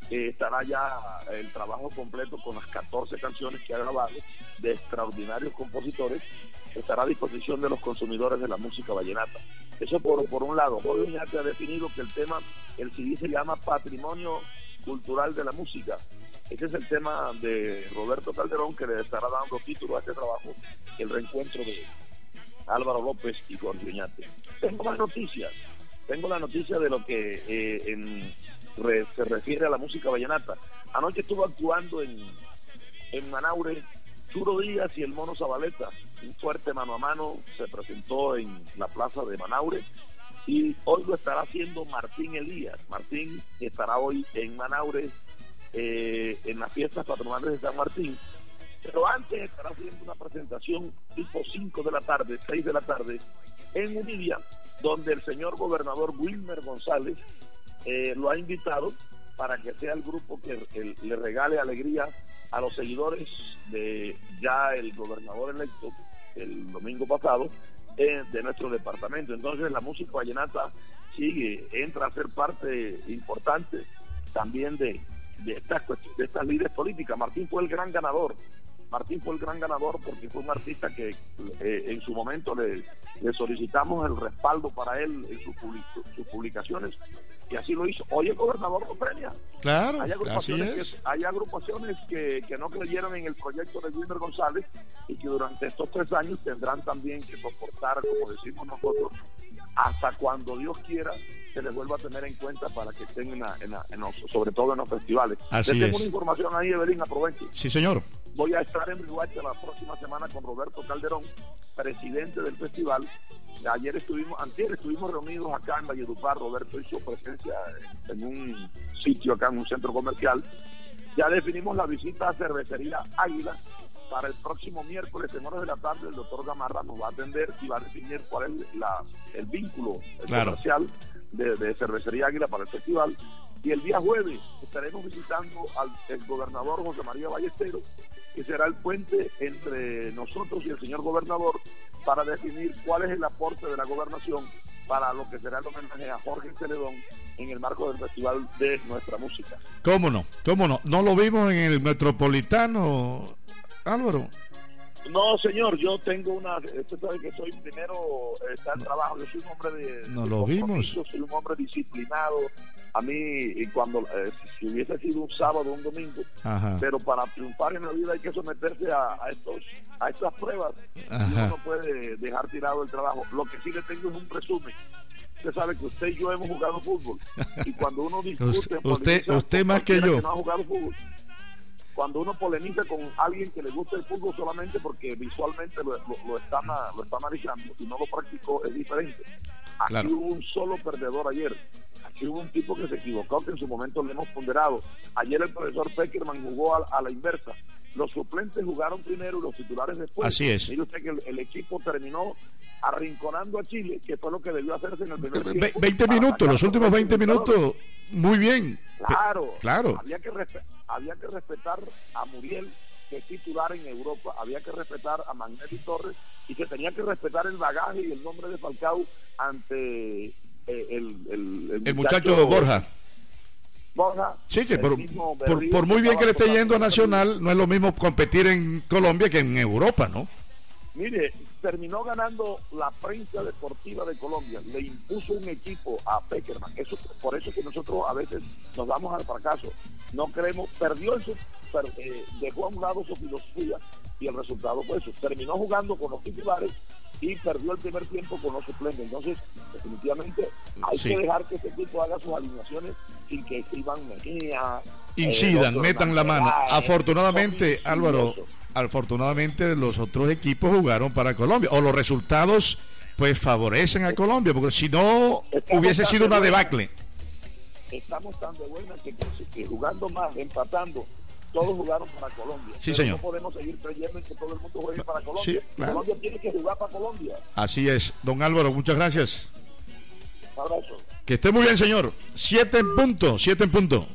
eh, estará ya el trabajo completo con las 14 canciones que ha grabado de extraordinarios compositores, estará a disposición de los consumidores de la música vallenata. Eso por, por un lado. Jorge Oñate ha definido que el tema, el CD se llama Patrimonio Cultural de la Música. Ese es el tema de Roberto Calderón que le estará dando título a este trabajo, el reencuentro de, Álvaro López y Jorge Oñate. Tengo más noticias. Tengo la noticia de lo que eh, en- re- se refiere a la música vallenata. Anoche estuvo actuando en, en Manaure Churo Díaz y el Mono Zabaleta. Un fuerte mano a mano se presentó en la plaza de Manaure y hoy lo estará haciendo Martín Elías. Martín estará hoy en Manaure eh, en las fiestas patronales de San Martín. Pero antes estará haciendo una presentación tipo 5 de la tarde, 6 de la tarde, en Unidia, donde el señor gobernador Wilmer González eh, lo ha invitado para que sea el grupo que le regale alegría a los seguidores de ya el gobernador electo el domingo pasado eh, de nuestro departamento. Entonces la música vallenata sigue, entra a ser parte importante también de, de estas de estas líderes políticas. Martín fue el gran ganador. Martín fue el gran ganador porque fue un artista que eh, en su momento le, le solicitamos el respaldo para él en sus, public- sus publicaciones y así lo hizo. Hoy el gobernador lo premia. Claro, hay agrupaciones, así es. Que, hay agrupaciones que, que no creyeron en el proyecto de Wilmer González y que durante estos tres años tendrán también que soportar, como decimos nosotros, hasta cuando Dios quiera se les vuelva a tener en cuenta para que estén en, la- en la- en los- sobre todo en los festivales. Así Les tengo es. una información ahí, Evelyn, aproveche. Sí, señor. Voy a estar en Rihuacha la próxima semana con Roberto Calderón, presidente del festival. Ayer estuvimos, antier estuvimos reunidos acá en Valledupar. Roberto hizo presencia en un sitio acá en un centro comercial. Ya definimos la visita a Cervecería Águila para el próximo miércoles en horas de la tarde. El doctor Gamarra nos va a atender y va a definir cuál es la, el vínculo Claro. comercial de, de Cervecería Águila para el festival. Y el día jueves estaremos visitando al el gobernador José María Ballesteros, que será el puente entre nosotros y el señor gobernador para definir cuál es el aporte de la gobernación para lo que será el homenaje a Jorge Celedón en el marco del Festival de Nuestra Música. ¿Cómo no? ¿Cómo no? ¿No lo vimos en el Metropolitano, Álvaro? No, señor, yo tengo una. Usted sabe que soy primero, eh, está el trabajo. Yo soy un hombre de. No de lo vimos. Soy un hombre disciplinado. A mí, y cuando. eh, si hubiese sido un sábado o un domingo. Ajá. Pero para triunfar en la vida hay que someterse a, a estos a estas pruebas. Y uno no puede dejar tirado el trabajo. Lo que sí le tengo es un resumen. Usted sabe que usted y yo hemos jugado fútbol. Y cuando uno discute. Usted- usted- más que yo. no ha jugado fútbol cuando uno polemiza con alguien que le gusta el fútbol solamente porque visualmente lo, lo, lo está, lo está analizando y no lo practicó es diferente. Aquí Claro. hubo un solo perdedor ayer. Aquí hubo un tipo que se equivocó, que en su momento le hemos ponderado. Ayer el profesor Peckerman jugó a, a la inversa. Los suplentes jugaron primero y los titulares después. Así es. Mire usted que el, el equipo terminó arrinconando a Chile, que fue lo que debió hacerse en el primer Ve- tiempo. 20 para minutos, los últimos los 20 resultados. minutos, muy bien. Claro, Claro. Había que, respe- había que respetar a Muriel, que es titular en Europa, había que respetar a Magnetti Torres y que tenía que respetar el bagaje y el nombre de Falcao ante eh, el, el, El muchacho Borja. Borja. Sí, que por, por, muy bien que le esté yendo a Nacional, no es lo mismo competir en Colombia que en Europa, ¿no? Mire, terminó ganando la prensa deportiva de Colombia, le impuso un equipo a Peckerman. Eso, por eso que nosotros a veces nos damos al fracaso. No creemos, perdió en su, per- eh, dejó a un lado su filosofía y el resultado fue eso. Terminó jugando con los titulares y perdió el primer tiempo con los suplentes. Entonces, definitivamente, hay Sí. que dejar que este equipo haga sus alineaciones sin que Iván Mejía. eh, Incidan, metan la mano. Afortunadamente, Álvaro, afortunadamente los otros equipos jugaron para Colombia. O los resultados, pues, favorecen a Colombia, porque si no, Estamos hubiese sido de una debacle. estamos tan de buena que, que jugando más, empatando, todos jugaron para Colombia. Sí, Pero señor. No podemos seguir creyendo en que todo el mundo juegue para Colombia. Sí, claro. Colombia tiene que jugar para Colombia. Así es. Don Álvaro, muchas gracias. Un abrazo. Que esté muy bien, señor. Siete en punto, siete en punto.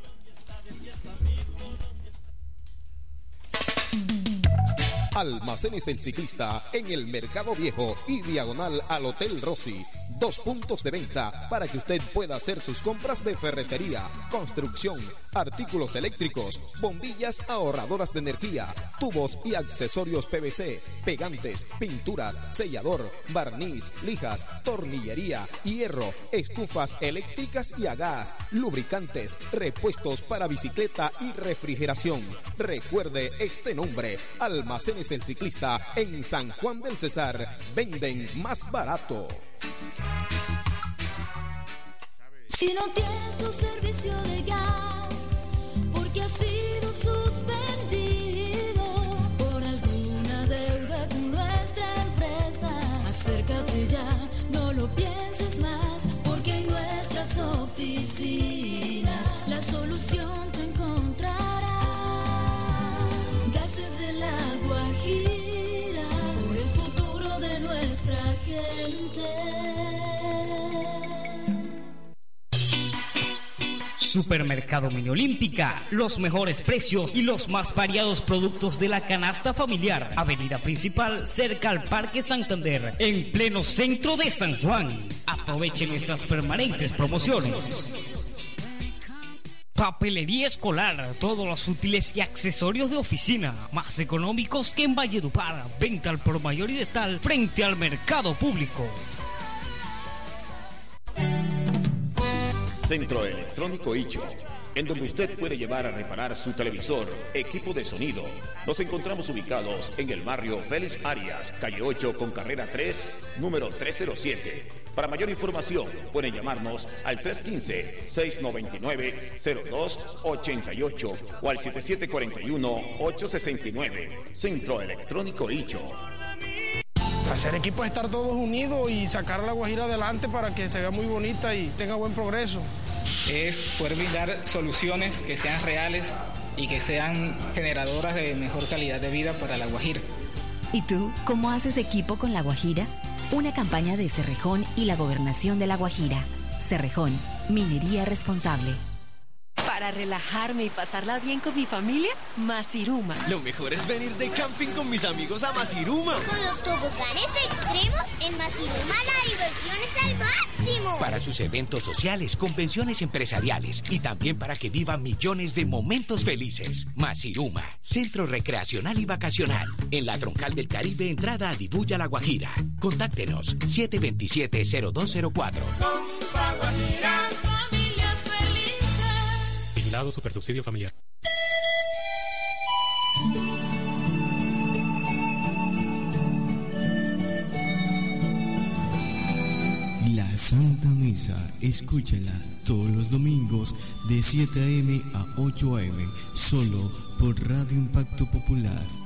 Almacenes el ciclista en el Mercado Viejo y diagonal al Hotel Rossi. Dos puntos de venta para que usted pueda hacer sus compras de ferretería, construcción, artículos eléctricos, bombillas ahorradoras de energía, tubos y accesorios PVC, pegantes, pinturas, sellador, barniz, lijas, tornillería, hierro, estufas eléctricas y a gas, lubricantes, repuestos para bicicleta y refrigeración. Recuerde este nombre, Almacenes el Ciclista en San Juan del Cesar. Venden más barato. Si no tienes tu servicio de gas, porque ha sido suspendido por alguna deuda con nuestra empresa, acércate ya, no lo pienses más, porque en nuestras oficinas la solución Supermercado Mini Olímpica, los mejores precios y los más variados productos de la canasta familiar. Avenida principal cerca al Parque Santander, en pleno centro de San Juan. Aproveche nuestras permanentes promociones. Papelería escolar, todos los útiles y accesorios de oficina, más económicos que en Valledupar. Venta al por mayor y de tal frente al mercado público. Centro Electrónico Icho, en donde usted puede llevar a reparar su televisor, equipo de sonido. Nos encontramos ubicados en el barrio Félix Arias, calle 8 con carrera 3, número 307. Para mayor información, pueden llamarnos al 315-699-0288 o al 7741-869. Centro Electrónico Icho. Hacer equipo es estar todos unidos y sacar la Guajira adelante para que se vea muy bonita y tenga buen progreso. Es poder brindar soluciones que sean reales y que sean generadoras de mejor calidad de vida para la Guajira. ¿Y tú, cómo haces equipo con La Guajira? Una campaña de Cerrejón y la Gobernación de La Guajira. Cerrejón, minería responsable. Para relajarme y pasarla bien con mi familia, Masiruma. Lo mejor es venir de camping con mis amigos a Masiruma. Con los toboganes extremos, en Masiruma la diversión es al máximo. Para sus eventos sociales, convenciones empresariales y también para que vivan millones de momentos felices. Masiruma, centro recreacional y vacacional. En la troncal del Caribe, entrada a Dibuya La Guajira. Contáctenos 727-0204. Super Subsidio Familiar. La Santa Misa, escúchala todos los domingos de 7 a.m. a 8 a.m. solo por Radio Impacto Popular.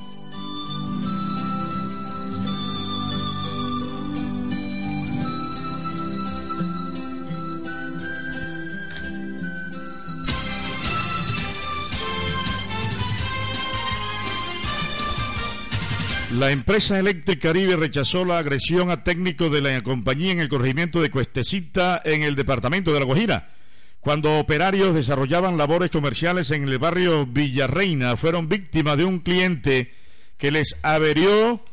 La empresa Electric Caribe rechazó la agresión a técnicos de la compañía en el corregimiento de Cuestecita en el departamento de La Guajira. Cuando operarios desarrollaban labores comerciales en el barrio Villarreina, fueron víctimas de un cliente que les averió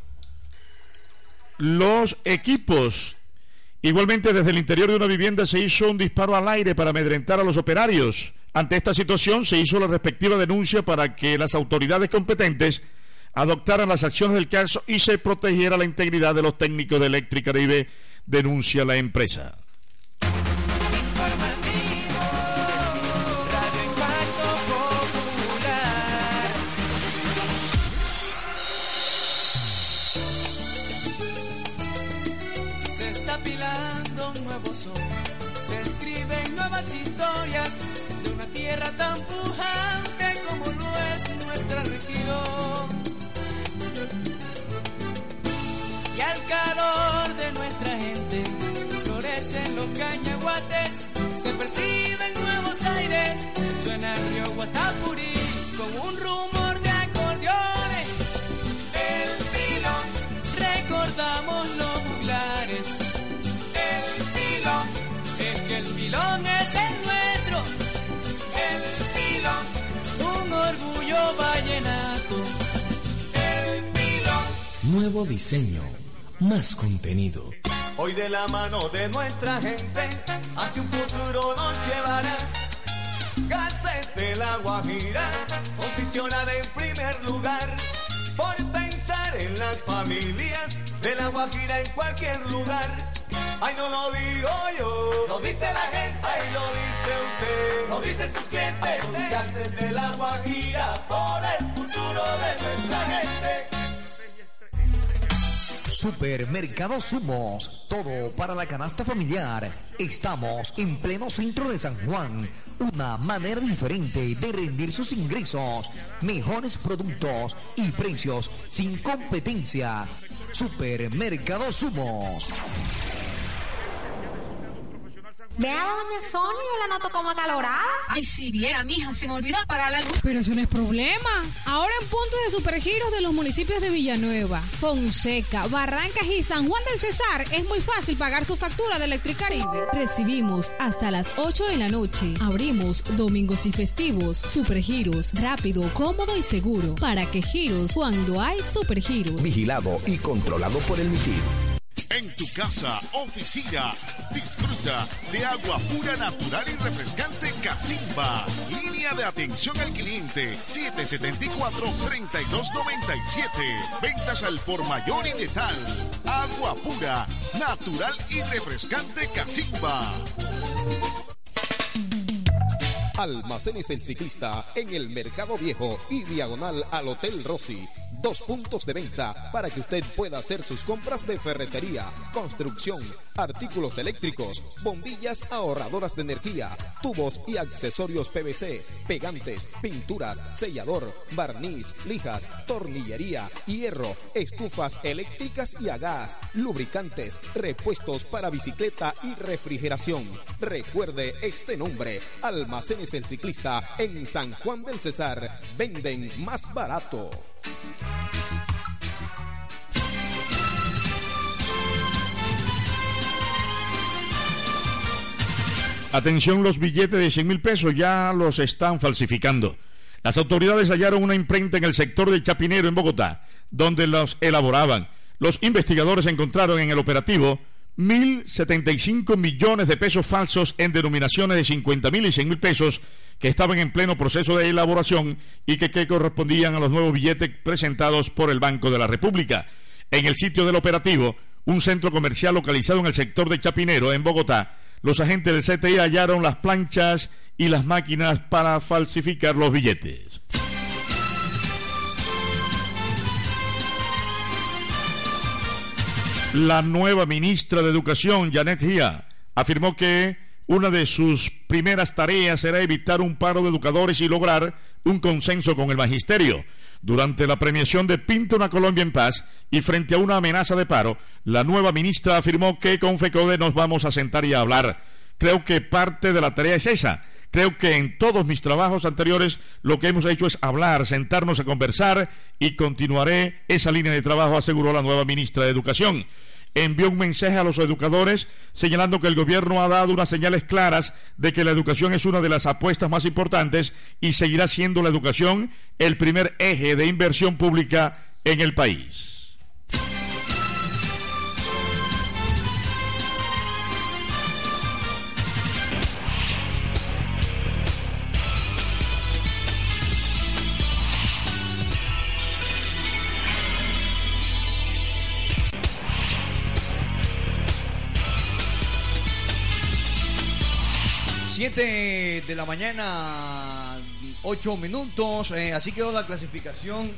los equipos. Igualmente, desde el interior de una vivienda se hizo un disparo al aire para amedrentar a los operarios. Ante esta situación se hizo la respectiva denuncia para que las autoridades competentes adoptaran las acciones del caso y se protegiera la integridad de los técnicos de Electric Caribe, denuncia la empresa. Perciben nuevos aires, suena el río Guatapurí con un rumor de acordeones. El pilón, recordamos los juglares. El pilón, es que el pilón es el nuestro. El pilón, un orgullo vallenato. El pilón. Nuevo diseño, más contenido. Hoy de la mano de nuestra gente, hacia un futuro nos llevará. Gases de la Guajira, posicionada en primer lugar, por pensar en las familias de la Guajira en cualquier lugar. Ay, no lo digo yo, lo dice la gente, ay, lo dice usted, lo dicen sus clientes. Gases de la Guajira, por el futuro de nuestra gente. Supermercado Sumos, todo para la canasta familiar. Estamos en pleno centro de San Juan. Una manera diferente de rendir sus ingresos. Mejores productos y precios sin competencia. Supermercado Sumos. Vea a doña Sonia, yo la noto como acalorada. Ay, si viera, mija, se me olvidó apagar la luz. Pero eso no es problema. Ahora en puntos de supergiros de los municipios de Villanueva, Fonseca, Barrancas y San Juan del Cesar es muy fácil pagar su factura de Electricaribe. Recibimos hasta las 8 de la noche. Abrimos domingos y festivos. Supergiros, rápido, cómodo y seguro. Para que giros cuando hay supergiros. Vigilado y controlado por el MITID. En tu casa, oficina, disfruta de agua pura, natural y refrescante Casimba. Línea de atención al cliente 774-3297. Ventas al por mayor y de tal. Agua pura, natural y refrescante Casimba. Almacenes El Ciclista en el Mercado Viejo y diagonal al Hotel Rossi. Dos puntos de venta para que usted pueda hacer sus compras de ferretería, construcción, artículos eléctricos, bombillas ahorradoras de energía, tubos y accesorios PVC, pegantes, pinturas, sellador, barniz, lijas, tornillería, hierro, estufas eléctricas y a gas, lubricantes, repuestos para bicicleta y refrigeración. Recuerde este nombre, Almacenes El Ciclista en San Juan del Cesar. Venden más barato. Atención, los billetes de 100 mil pesos ya los están falsificando. Las autoridades hallaron una imprenta en el sector del Chapinero, en Bogotá, donde los elaboraban. Los investigadores encontraron en el operativo 1.075 millones de pesos falsos en denominaciones de 50 mil y 100 mil pesos que estaban en pleno proceso de elaboración y que, que correspondían a los nuevos billetes presentados por el Banco de la República. En el sitio del operativo, un centro comercial localizado en el sector de Chapinero, en Bogotá, los agentes del CTI hallaron las planchas y las máquinas para falsificar los billetes. La nueva ministra de Educación, Janet Gia, afirmó que una de sus primeras tareas será evitar un paro de educadores y lograr un consenso con el magisterio. Durante la premiación de Pinta una Colombia en paz y frente a una amenaza de paro, la nueva ministra afirmó que con FECODE nos vamos a sentar y a hablar. Creo que parte de la tarea es esa. Creo que en todos mis trabajos anteriores lo que hemos hecho es hablar, sentarnos a conversar y continuaré esa línea de trabajo, aseguró la nueva ministra de Educación envió un mensaje a los educadores señalando que el gobierno ha dado unas señales claras de que la educación es una de las apuestas más importantes y seguirá siendo la educación el primer eje de inversión pública en el país. Siete de la mañana, ocho minutos. eh, así quedó la clasificación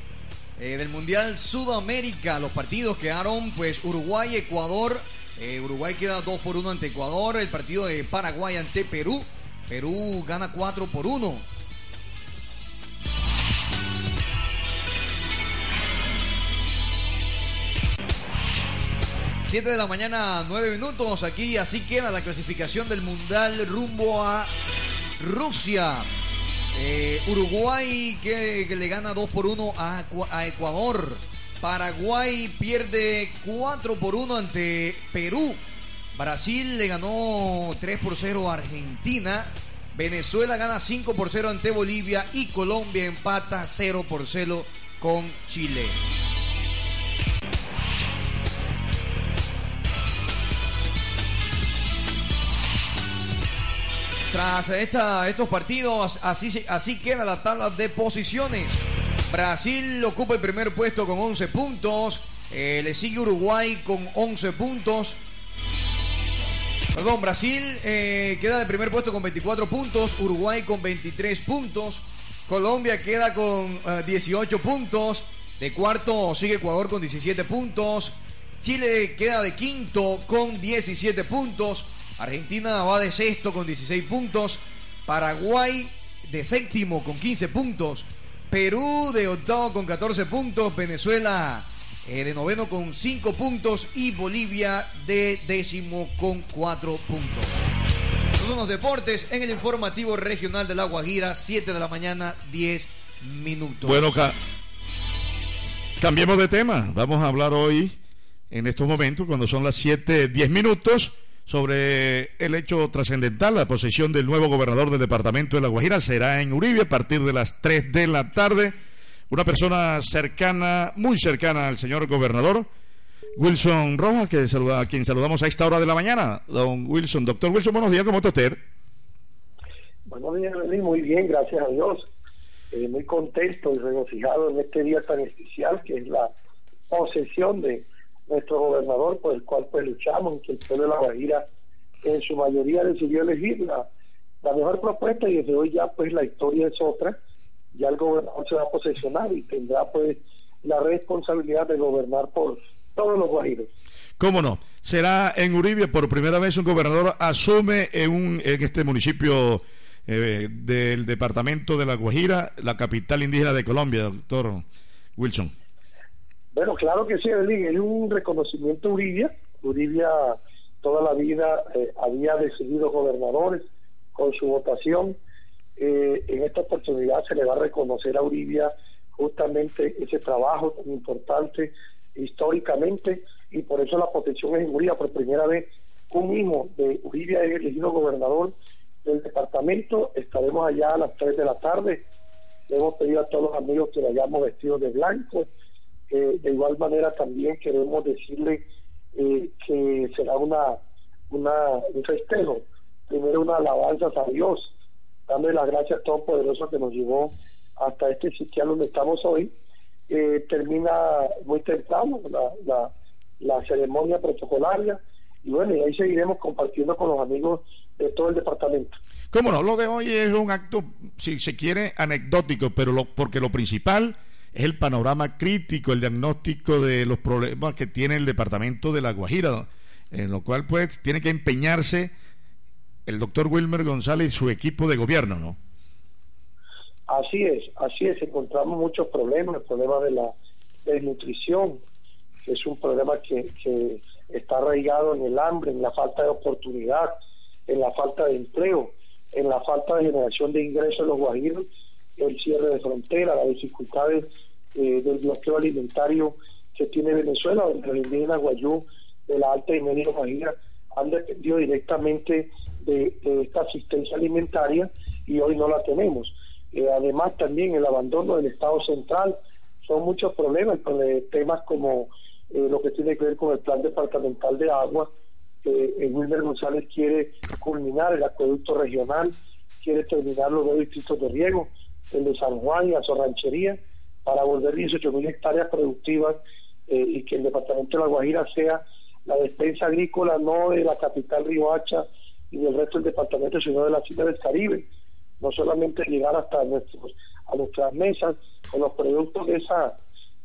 eh, del Mundial Sudamérica. Los partidos quedaron, pues, Uruguay, Ecuador. Eh, Uruguay queda 2 por 1 ante Ecuador. El partido de Paraguay ante Perú. Perú gana 4 por 1. Siete de la mañana, 9 minutos aquí, así queda la clasificación del Mundial rumbo a Rusia. Eh, Uruguay que, que le gana 2 por 1 a, a Ecuador. Paraguay pierde 4 por 1 ante Perú. Brasil le ganó 3 por 0 a Argentina. Venezuela gana 5 por 0 ante Bolivia. Y Colombia empata 0 por 0 con Chile. Tras esta, estos partidos, así, así queda la tabla de posiciones. Brasil ocupa el primer puesto con 11 puntos. Eh, le sigue Uruguay con 11 puntos. Perdón, Brasil eh, queda de primer puesto con 24 puntos. Uruguay con 23 puntos. Colombia queda con 18 eh, puntos. De cuarto sigue Ecuador con 17 puntos. Chile queda de quinto con 17 puntos. Argentina va de sexto con 16 puntos. Paraguay de séptimo con 15 puntos. Perú de octavo con 14 puntos. Venezuela eh, de noveno con 5 puntos. Y Bolivia de décimo con 4 puntos. Estos son los deportes en el informativo regional de La Guajira, 7 de la mañana, 10 minutos. Bueno, cambiemos de tema. Vamos a hablar hoy, en estos momentos, cuando son las 7, 10 minutos sobre el hecho trascendental, la posesión del nuevo gobernador del departamento de La Guajira será en Uribe a partir de las 3 de la tarde. Una persona cercana, muy cercana al señor gobernador, Wilson Rojas, que saluda, a quien saludamos a esta hora de la mañana. Don Wilson, doctor Wilson, buenos días, ¿cómo está usted? Buenos días, muy bien, gracias a Dios. Eh, muy contento y regocijado en este día tan especial que es la posesión de nuestro gobernador por el cual pues luchamos, que el pueblo de La Guajira en su mayoría decidió elegir la, mejor propuesta y desde hoy ya pues la historia es otra, ya el gobernador se va a posesionar y tendrá pues la responsabilidad de gobernar por todos los guajiros. ¿Cómo no? Será en Uribe por primera vez un gobernador asume en, un, en este municipio eh, del departamento de La Guajira, la capital indígena de Colombia, doctor Wilson. Bueno, claro que sí, Es un reconocimiento a Uribia. Uribia toda la vida eh, había decidido gobernadores con su votación. Eh, en esta oportunidad se le va a reconocer a Uribia justamente ese trabajo tan importante históricamente y por eso la protección es en Uribia. Por primera vez un hijo de Uribia es elegido gobernador del departamento. Estaremos allá a las 3 de la tarde. Le hemos pedido a todos los amigos que vayamos vestidos de blanco eh, de igual manera también queremos decirle eh, que será una, una un festejo, primero una alabanza a Dios, dando las gracias a todo poderoso que nos llevó hasta este sitio donde estamos hoy. Eh, termina muy temprano la, la, la ceremonia protocolaria y bueno, y ahí seguiremos compartiendo con los amigos de todo el departamento. ¿Cómo no? Lo de hoy es un acto, si se quiere, anecdótico, pero lo, porque lo principal es el panorama crítico, el diagnóstico de los problemas que tiene el departamento de La Guajira, en lo cual pues tiene que empeñarse el doctor Wilmer González y su equipo de gobierno, ¿no? Así es, así es, encontramos muchos problemas, el problema de la desnutrición, que es un problema que, que está arraigado en el hambre, en la falta de oportunidad, en la falta de empleo, en la falta de generación de ingresos en los guajiros, el cierre de frontera, las dificultades eh, del bloqueo alimentario que tiene Venezuela, donde los indígenas guayú de la Alta y Media Guajira han dependido directamente de, esta asistencia alimentaria y hoy no la tenemos. Eh, además también el abandono del Estado central, son muchos problemas, temas como eh, lo que tiene que ver con el plan departamental de agua, que Wilmer González quiere culminar el acueducto regional, quiere terminar los dos distritos de riego, el de San Juan y la Sorranchería, para volver 18 mil hectáreas productivas eh, y que el departamento de La Guajira sea la despensa agrícola no de la capital Riohacha y del resto del departamento, sino de la islas del Caribe. No solamente llegar hasta nuestros, a nuestras mesas con los productos de esa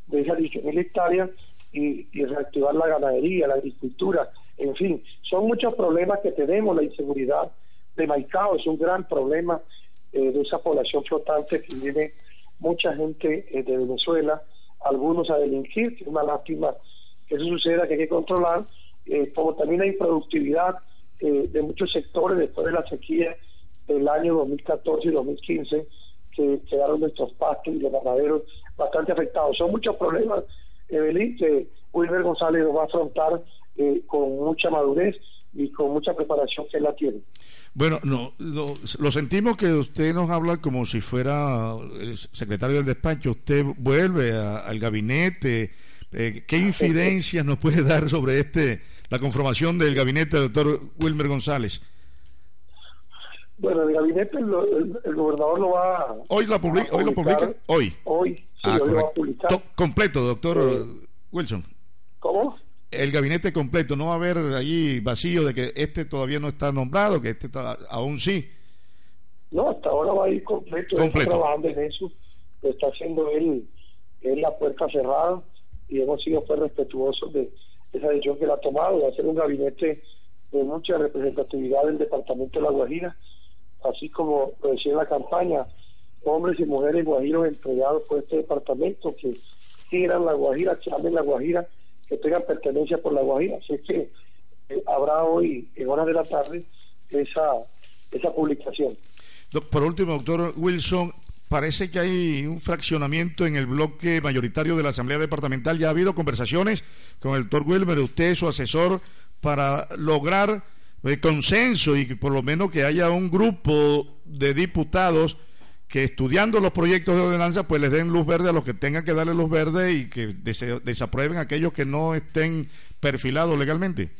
de esas 18 mil hectáreas y, reactivar la ganadería, la agricultura, en fin, son muchos problemas que tenemos, la inseguridad de Maicao es un gran problema eh, de esa población flotante que viene mucha gente eh, de Venezuela, algunos a delinquir, es una lástima que eso suceda, que hay que controlar, eh, como también hay productividad eh, de muchos sectores después de la sequía del año 2014 y 2015, que quedaron nuestros pastos y los ganaderos bastante afectados. Son muchos problemas, Evelyn, que Wilber González nos va a afrontar con mucha madurez y con mucha preparación que la tiene. Bueno, no, lo, sentimos que usted nos habla como si fuera el secretario del despacho. Usted vuelve al gabinete. Eh, ¿Qué infidencias nos puede dar sobre este la conformación del gabinete del doctor Wilmer González? Bueno, el gabinete, el, gobernador lo va ¿Hoy, la publica, ¿Hoy lo publica? Hoy. Hoy, sí, ah, hoy lo va a publicar. completo, doctor Wilson. ¿Cómo? El gabinete completo, no va a haber ahí vacío de que este todavía no está nombrado, que este aún sí. No, hasta ahora va a ir completo. completo. está trabajando en eso, lo está haciendo él en la puerta cerrada y hemos sido pues respetuosos de esa decisión que él ha tomado, va a ser un gabinete de mucha representatividad del departamento de La Guajira, así como lo decía en la campaña, hombres y mujeres guajiros entregados por este departamento que quieran La Guajira, que amen La Guajira, que tengan pertenencia por La Guajira. Así que eh, habrá hoy, en horas de la tarde, esa, esa publicación. Por último, doctor Wilson, parece que hay un fraccionamiento en el bloque mayoritario de la Asamblea Departamental. Ya ha habido conversaciones con el doctor Wilmer, usted, su asesor, para lograr el eh, consenso y por lo menos que haya un grupo de diputados que estudiando los proyectos de ordenanza pues les den luz verde a los que tengan que darle luz verde y que desaprueben aquellos que no estén perfilados legalmente.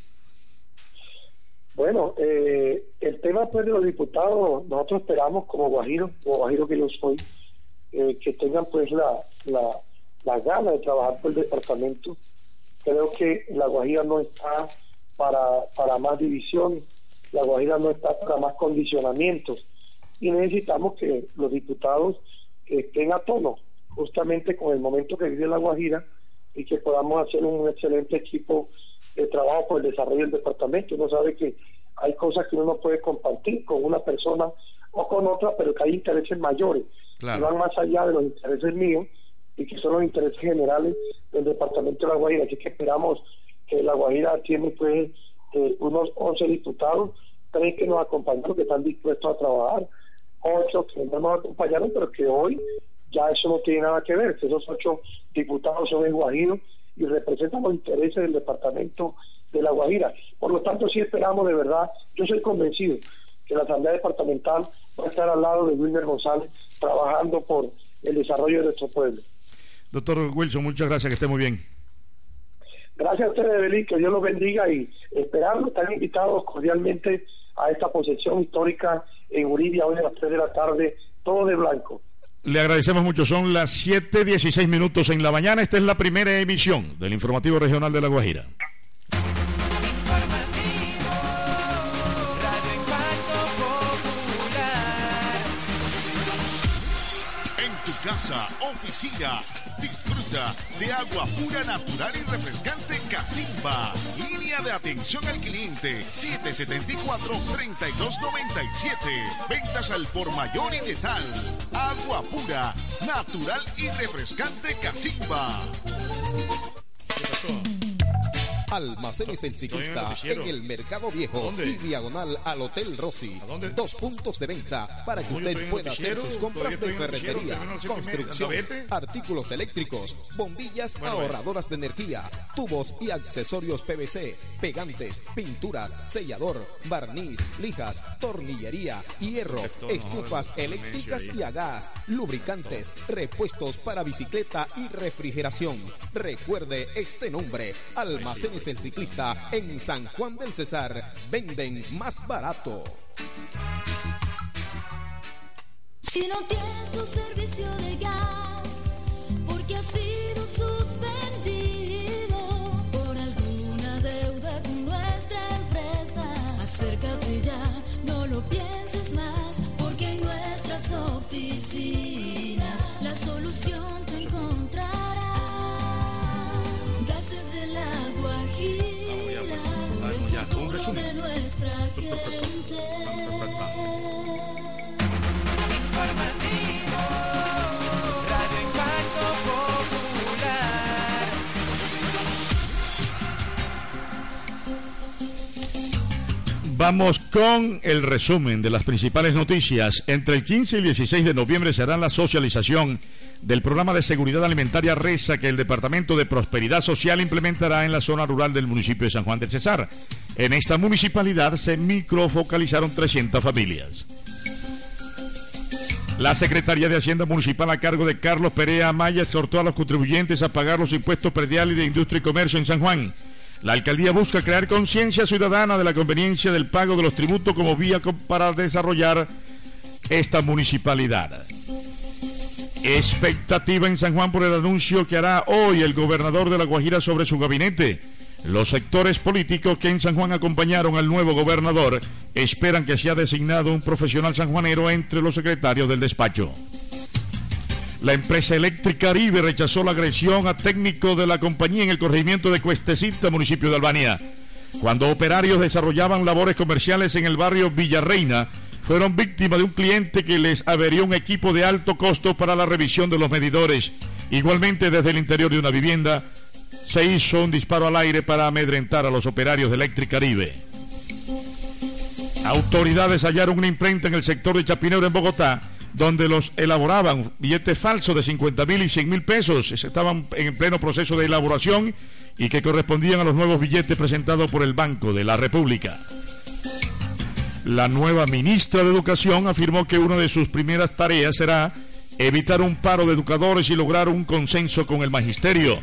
Bueno, eh, el tema pues de los diputados, nosotros esperamos como Guajiro, como Guajiro que yo soy, eh, que tengan pues la, la, la gana de trabajar por el departamento. Creo que la Guajira no está para, para más división, la Guajira no está para más condicionamientos y necesitamos que los diputados estén a tono justamente con el momento que vive la Guajira y que podamos hacer un excelente equipo de trabajo por el desarrollo del departamento. Uno sabe que hay cosas que uno no puede compartir con una persona o con otra, pero que hay intereses mayores que van más allá de los intereses míos y que son los intereses generales del departamento de La Guajira. Así que esperamos que La Guajira tiene pues eh, unos 11 diputados, tres que nos acompañaron, que están dispuestos a trabajar, ocho que no nos acompañaron, pero que hoy ya eso no tiene nada que ver, esos ocho diputados son el Guajiro y representan los intereses del departamento de La Guajira. Por lo tanto, sí esperamos de verdad, yo soy convencido que la Asamblea Departamental va a estar al lado de Wilmer González trabajando por el desarrollo de nuestro pueblo. Doctor Wilson, muchas gracias, que esté muy bien. Gracias a ustedes, Belín, que Dios los bendiga y esperarlos, están invitados cordialmente a esta posesión histórica en Uribe hoy a las 3 de la tarde, todo de blanco. Le agradecemos mucho, son las 7.16 minutos en la mañana, esta es la primera emisión del informativo regional de La Guajira. Oficina Disfruta de agua pura, natural y refrescante Casimba. Línea de atención al cliente 774-3297. Ventas al por mayor y de tal. Agua pura, natural y refrescante Casimba. Almacenes El Ciclista en el Mercado Viejo y diagonal al Hotel Rossi. Dos puntos de venta para que usted pueda hacer sus compras de ferretería, construcción, artículos eléctricos, bombillas ahorradoras de energía, tubos y accesorios PVC, pegantes, pinturas, sellador, barniz, lijas, tornillería, hierro, estufas eléctricas y a gas, lubricantes, repuestos para bicicleta y refrigeración. Recuerde este nombre, Almacenes el ciclista en San Juan del Cesar. Venden más barato. Si no tienes tu servicio de gas, porque ha sido suspendido por alguna deuda con nuestra empresa, acércate ya, no lo pienses más, porque en nuestras oficinas la solución te encontrarás. Gases de la Guajira, un Popular. Vamos con el resumen de las principales noticias. Entre el 15 y el 16 de noviembre será la socialización del programa de seguridad alimentaria RESA que el Departamento de Prosperidad Social implementará en la zona rural del municipio de San Juan del Cesar. En esta municipalidad se microfocalizaron 300 familias. La Secretaría de Hacienda Municipal a cargo de Carlos Perea Maya exhortó a los contribuyentes a pagar los impuestos prediales de industria y comercio en San Juan. La alcaldía busca crear conciencia ciudadana de la conveniencia del pago de los tributos como vía para desarrollar esta municipalidad. Expectativa en San Juan por el anuncio que hará hoy el gobernador de La Guajira sobre su gabinete. Los sectores políticos que en San Juan acompañaron al nuevo gobernador esperan que sea designado un profesional sanjuanero entre los secretarios del despacho. La empresa eléctrica Caribe rechazó la agresión a técnico de la compañía en el corregimiento de Cuestecita, municipio de Albania. Cuando operarios desarrollaban labores comerciales en el barrio Villarreina, fueron víctimas de un cliente que les averió un equipo de alto costo para la revisión de los medidores. Igualmente, desde el interior de una vivienda, se hizo un disparo al aire para amedrentar a los operarios de Electric Caribe. Autoridades hallaron una imprenta en el sector de Chapinero en Bogotá donde los elaboraban billetes falsos de 50 mil y 100 mil pesos. Estaban en pleno proceso de elaboración y que correspondían a los nuevos billetes presentados por el Banco de la República. La nueva ministra de Educación afirmó que una de sus primeras tareas será evitar un paro de educadores y lograr un consenso con el magisterio.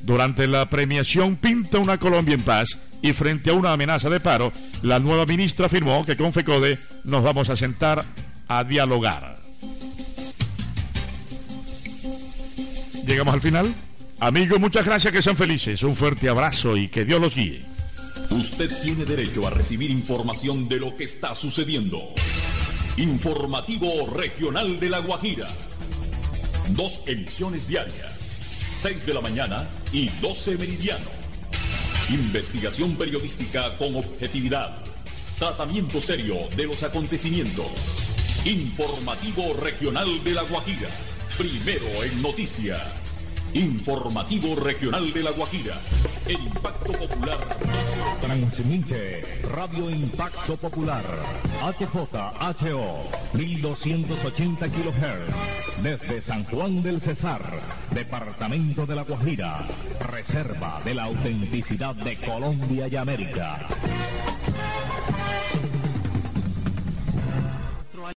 Durante la premiación Pinta una Colombia en paz y frente a una amenaza de paro, la nueva ministra afirmó que con FECODE nos vamos a sentar a dialogar. Llegamos al final. Amigos, muchas gracias, que sean felices. Un fuerte abrazo y que Dios los guíe. Usted tiene derecho a recibir información de lo que está sucediendo. Informativo Regional de La Guajira. Dos emisiones diarias. 6 de la mañana y 12 meridiano. Investigación periodística con objetividad. Tratamiento serio de los acontecimientos. Informativo Regional de La Guajira Primero en noticias. Informativo Regional de La Guajira. Impacto Popular. Transmite Radio Impacto Popular. HJHO. 1280 kHz. Desde San Juan del Cesar. Departamento de La Guajira. Reserva de la autenticidad de Colombia y América.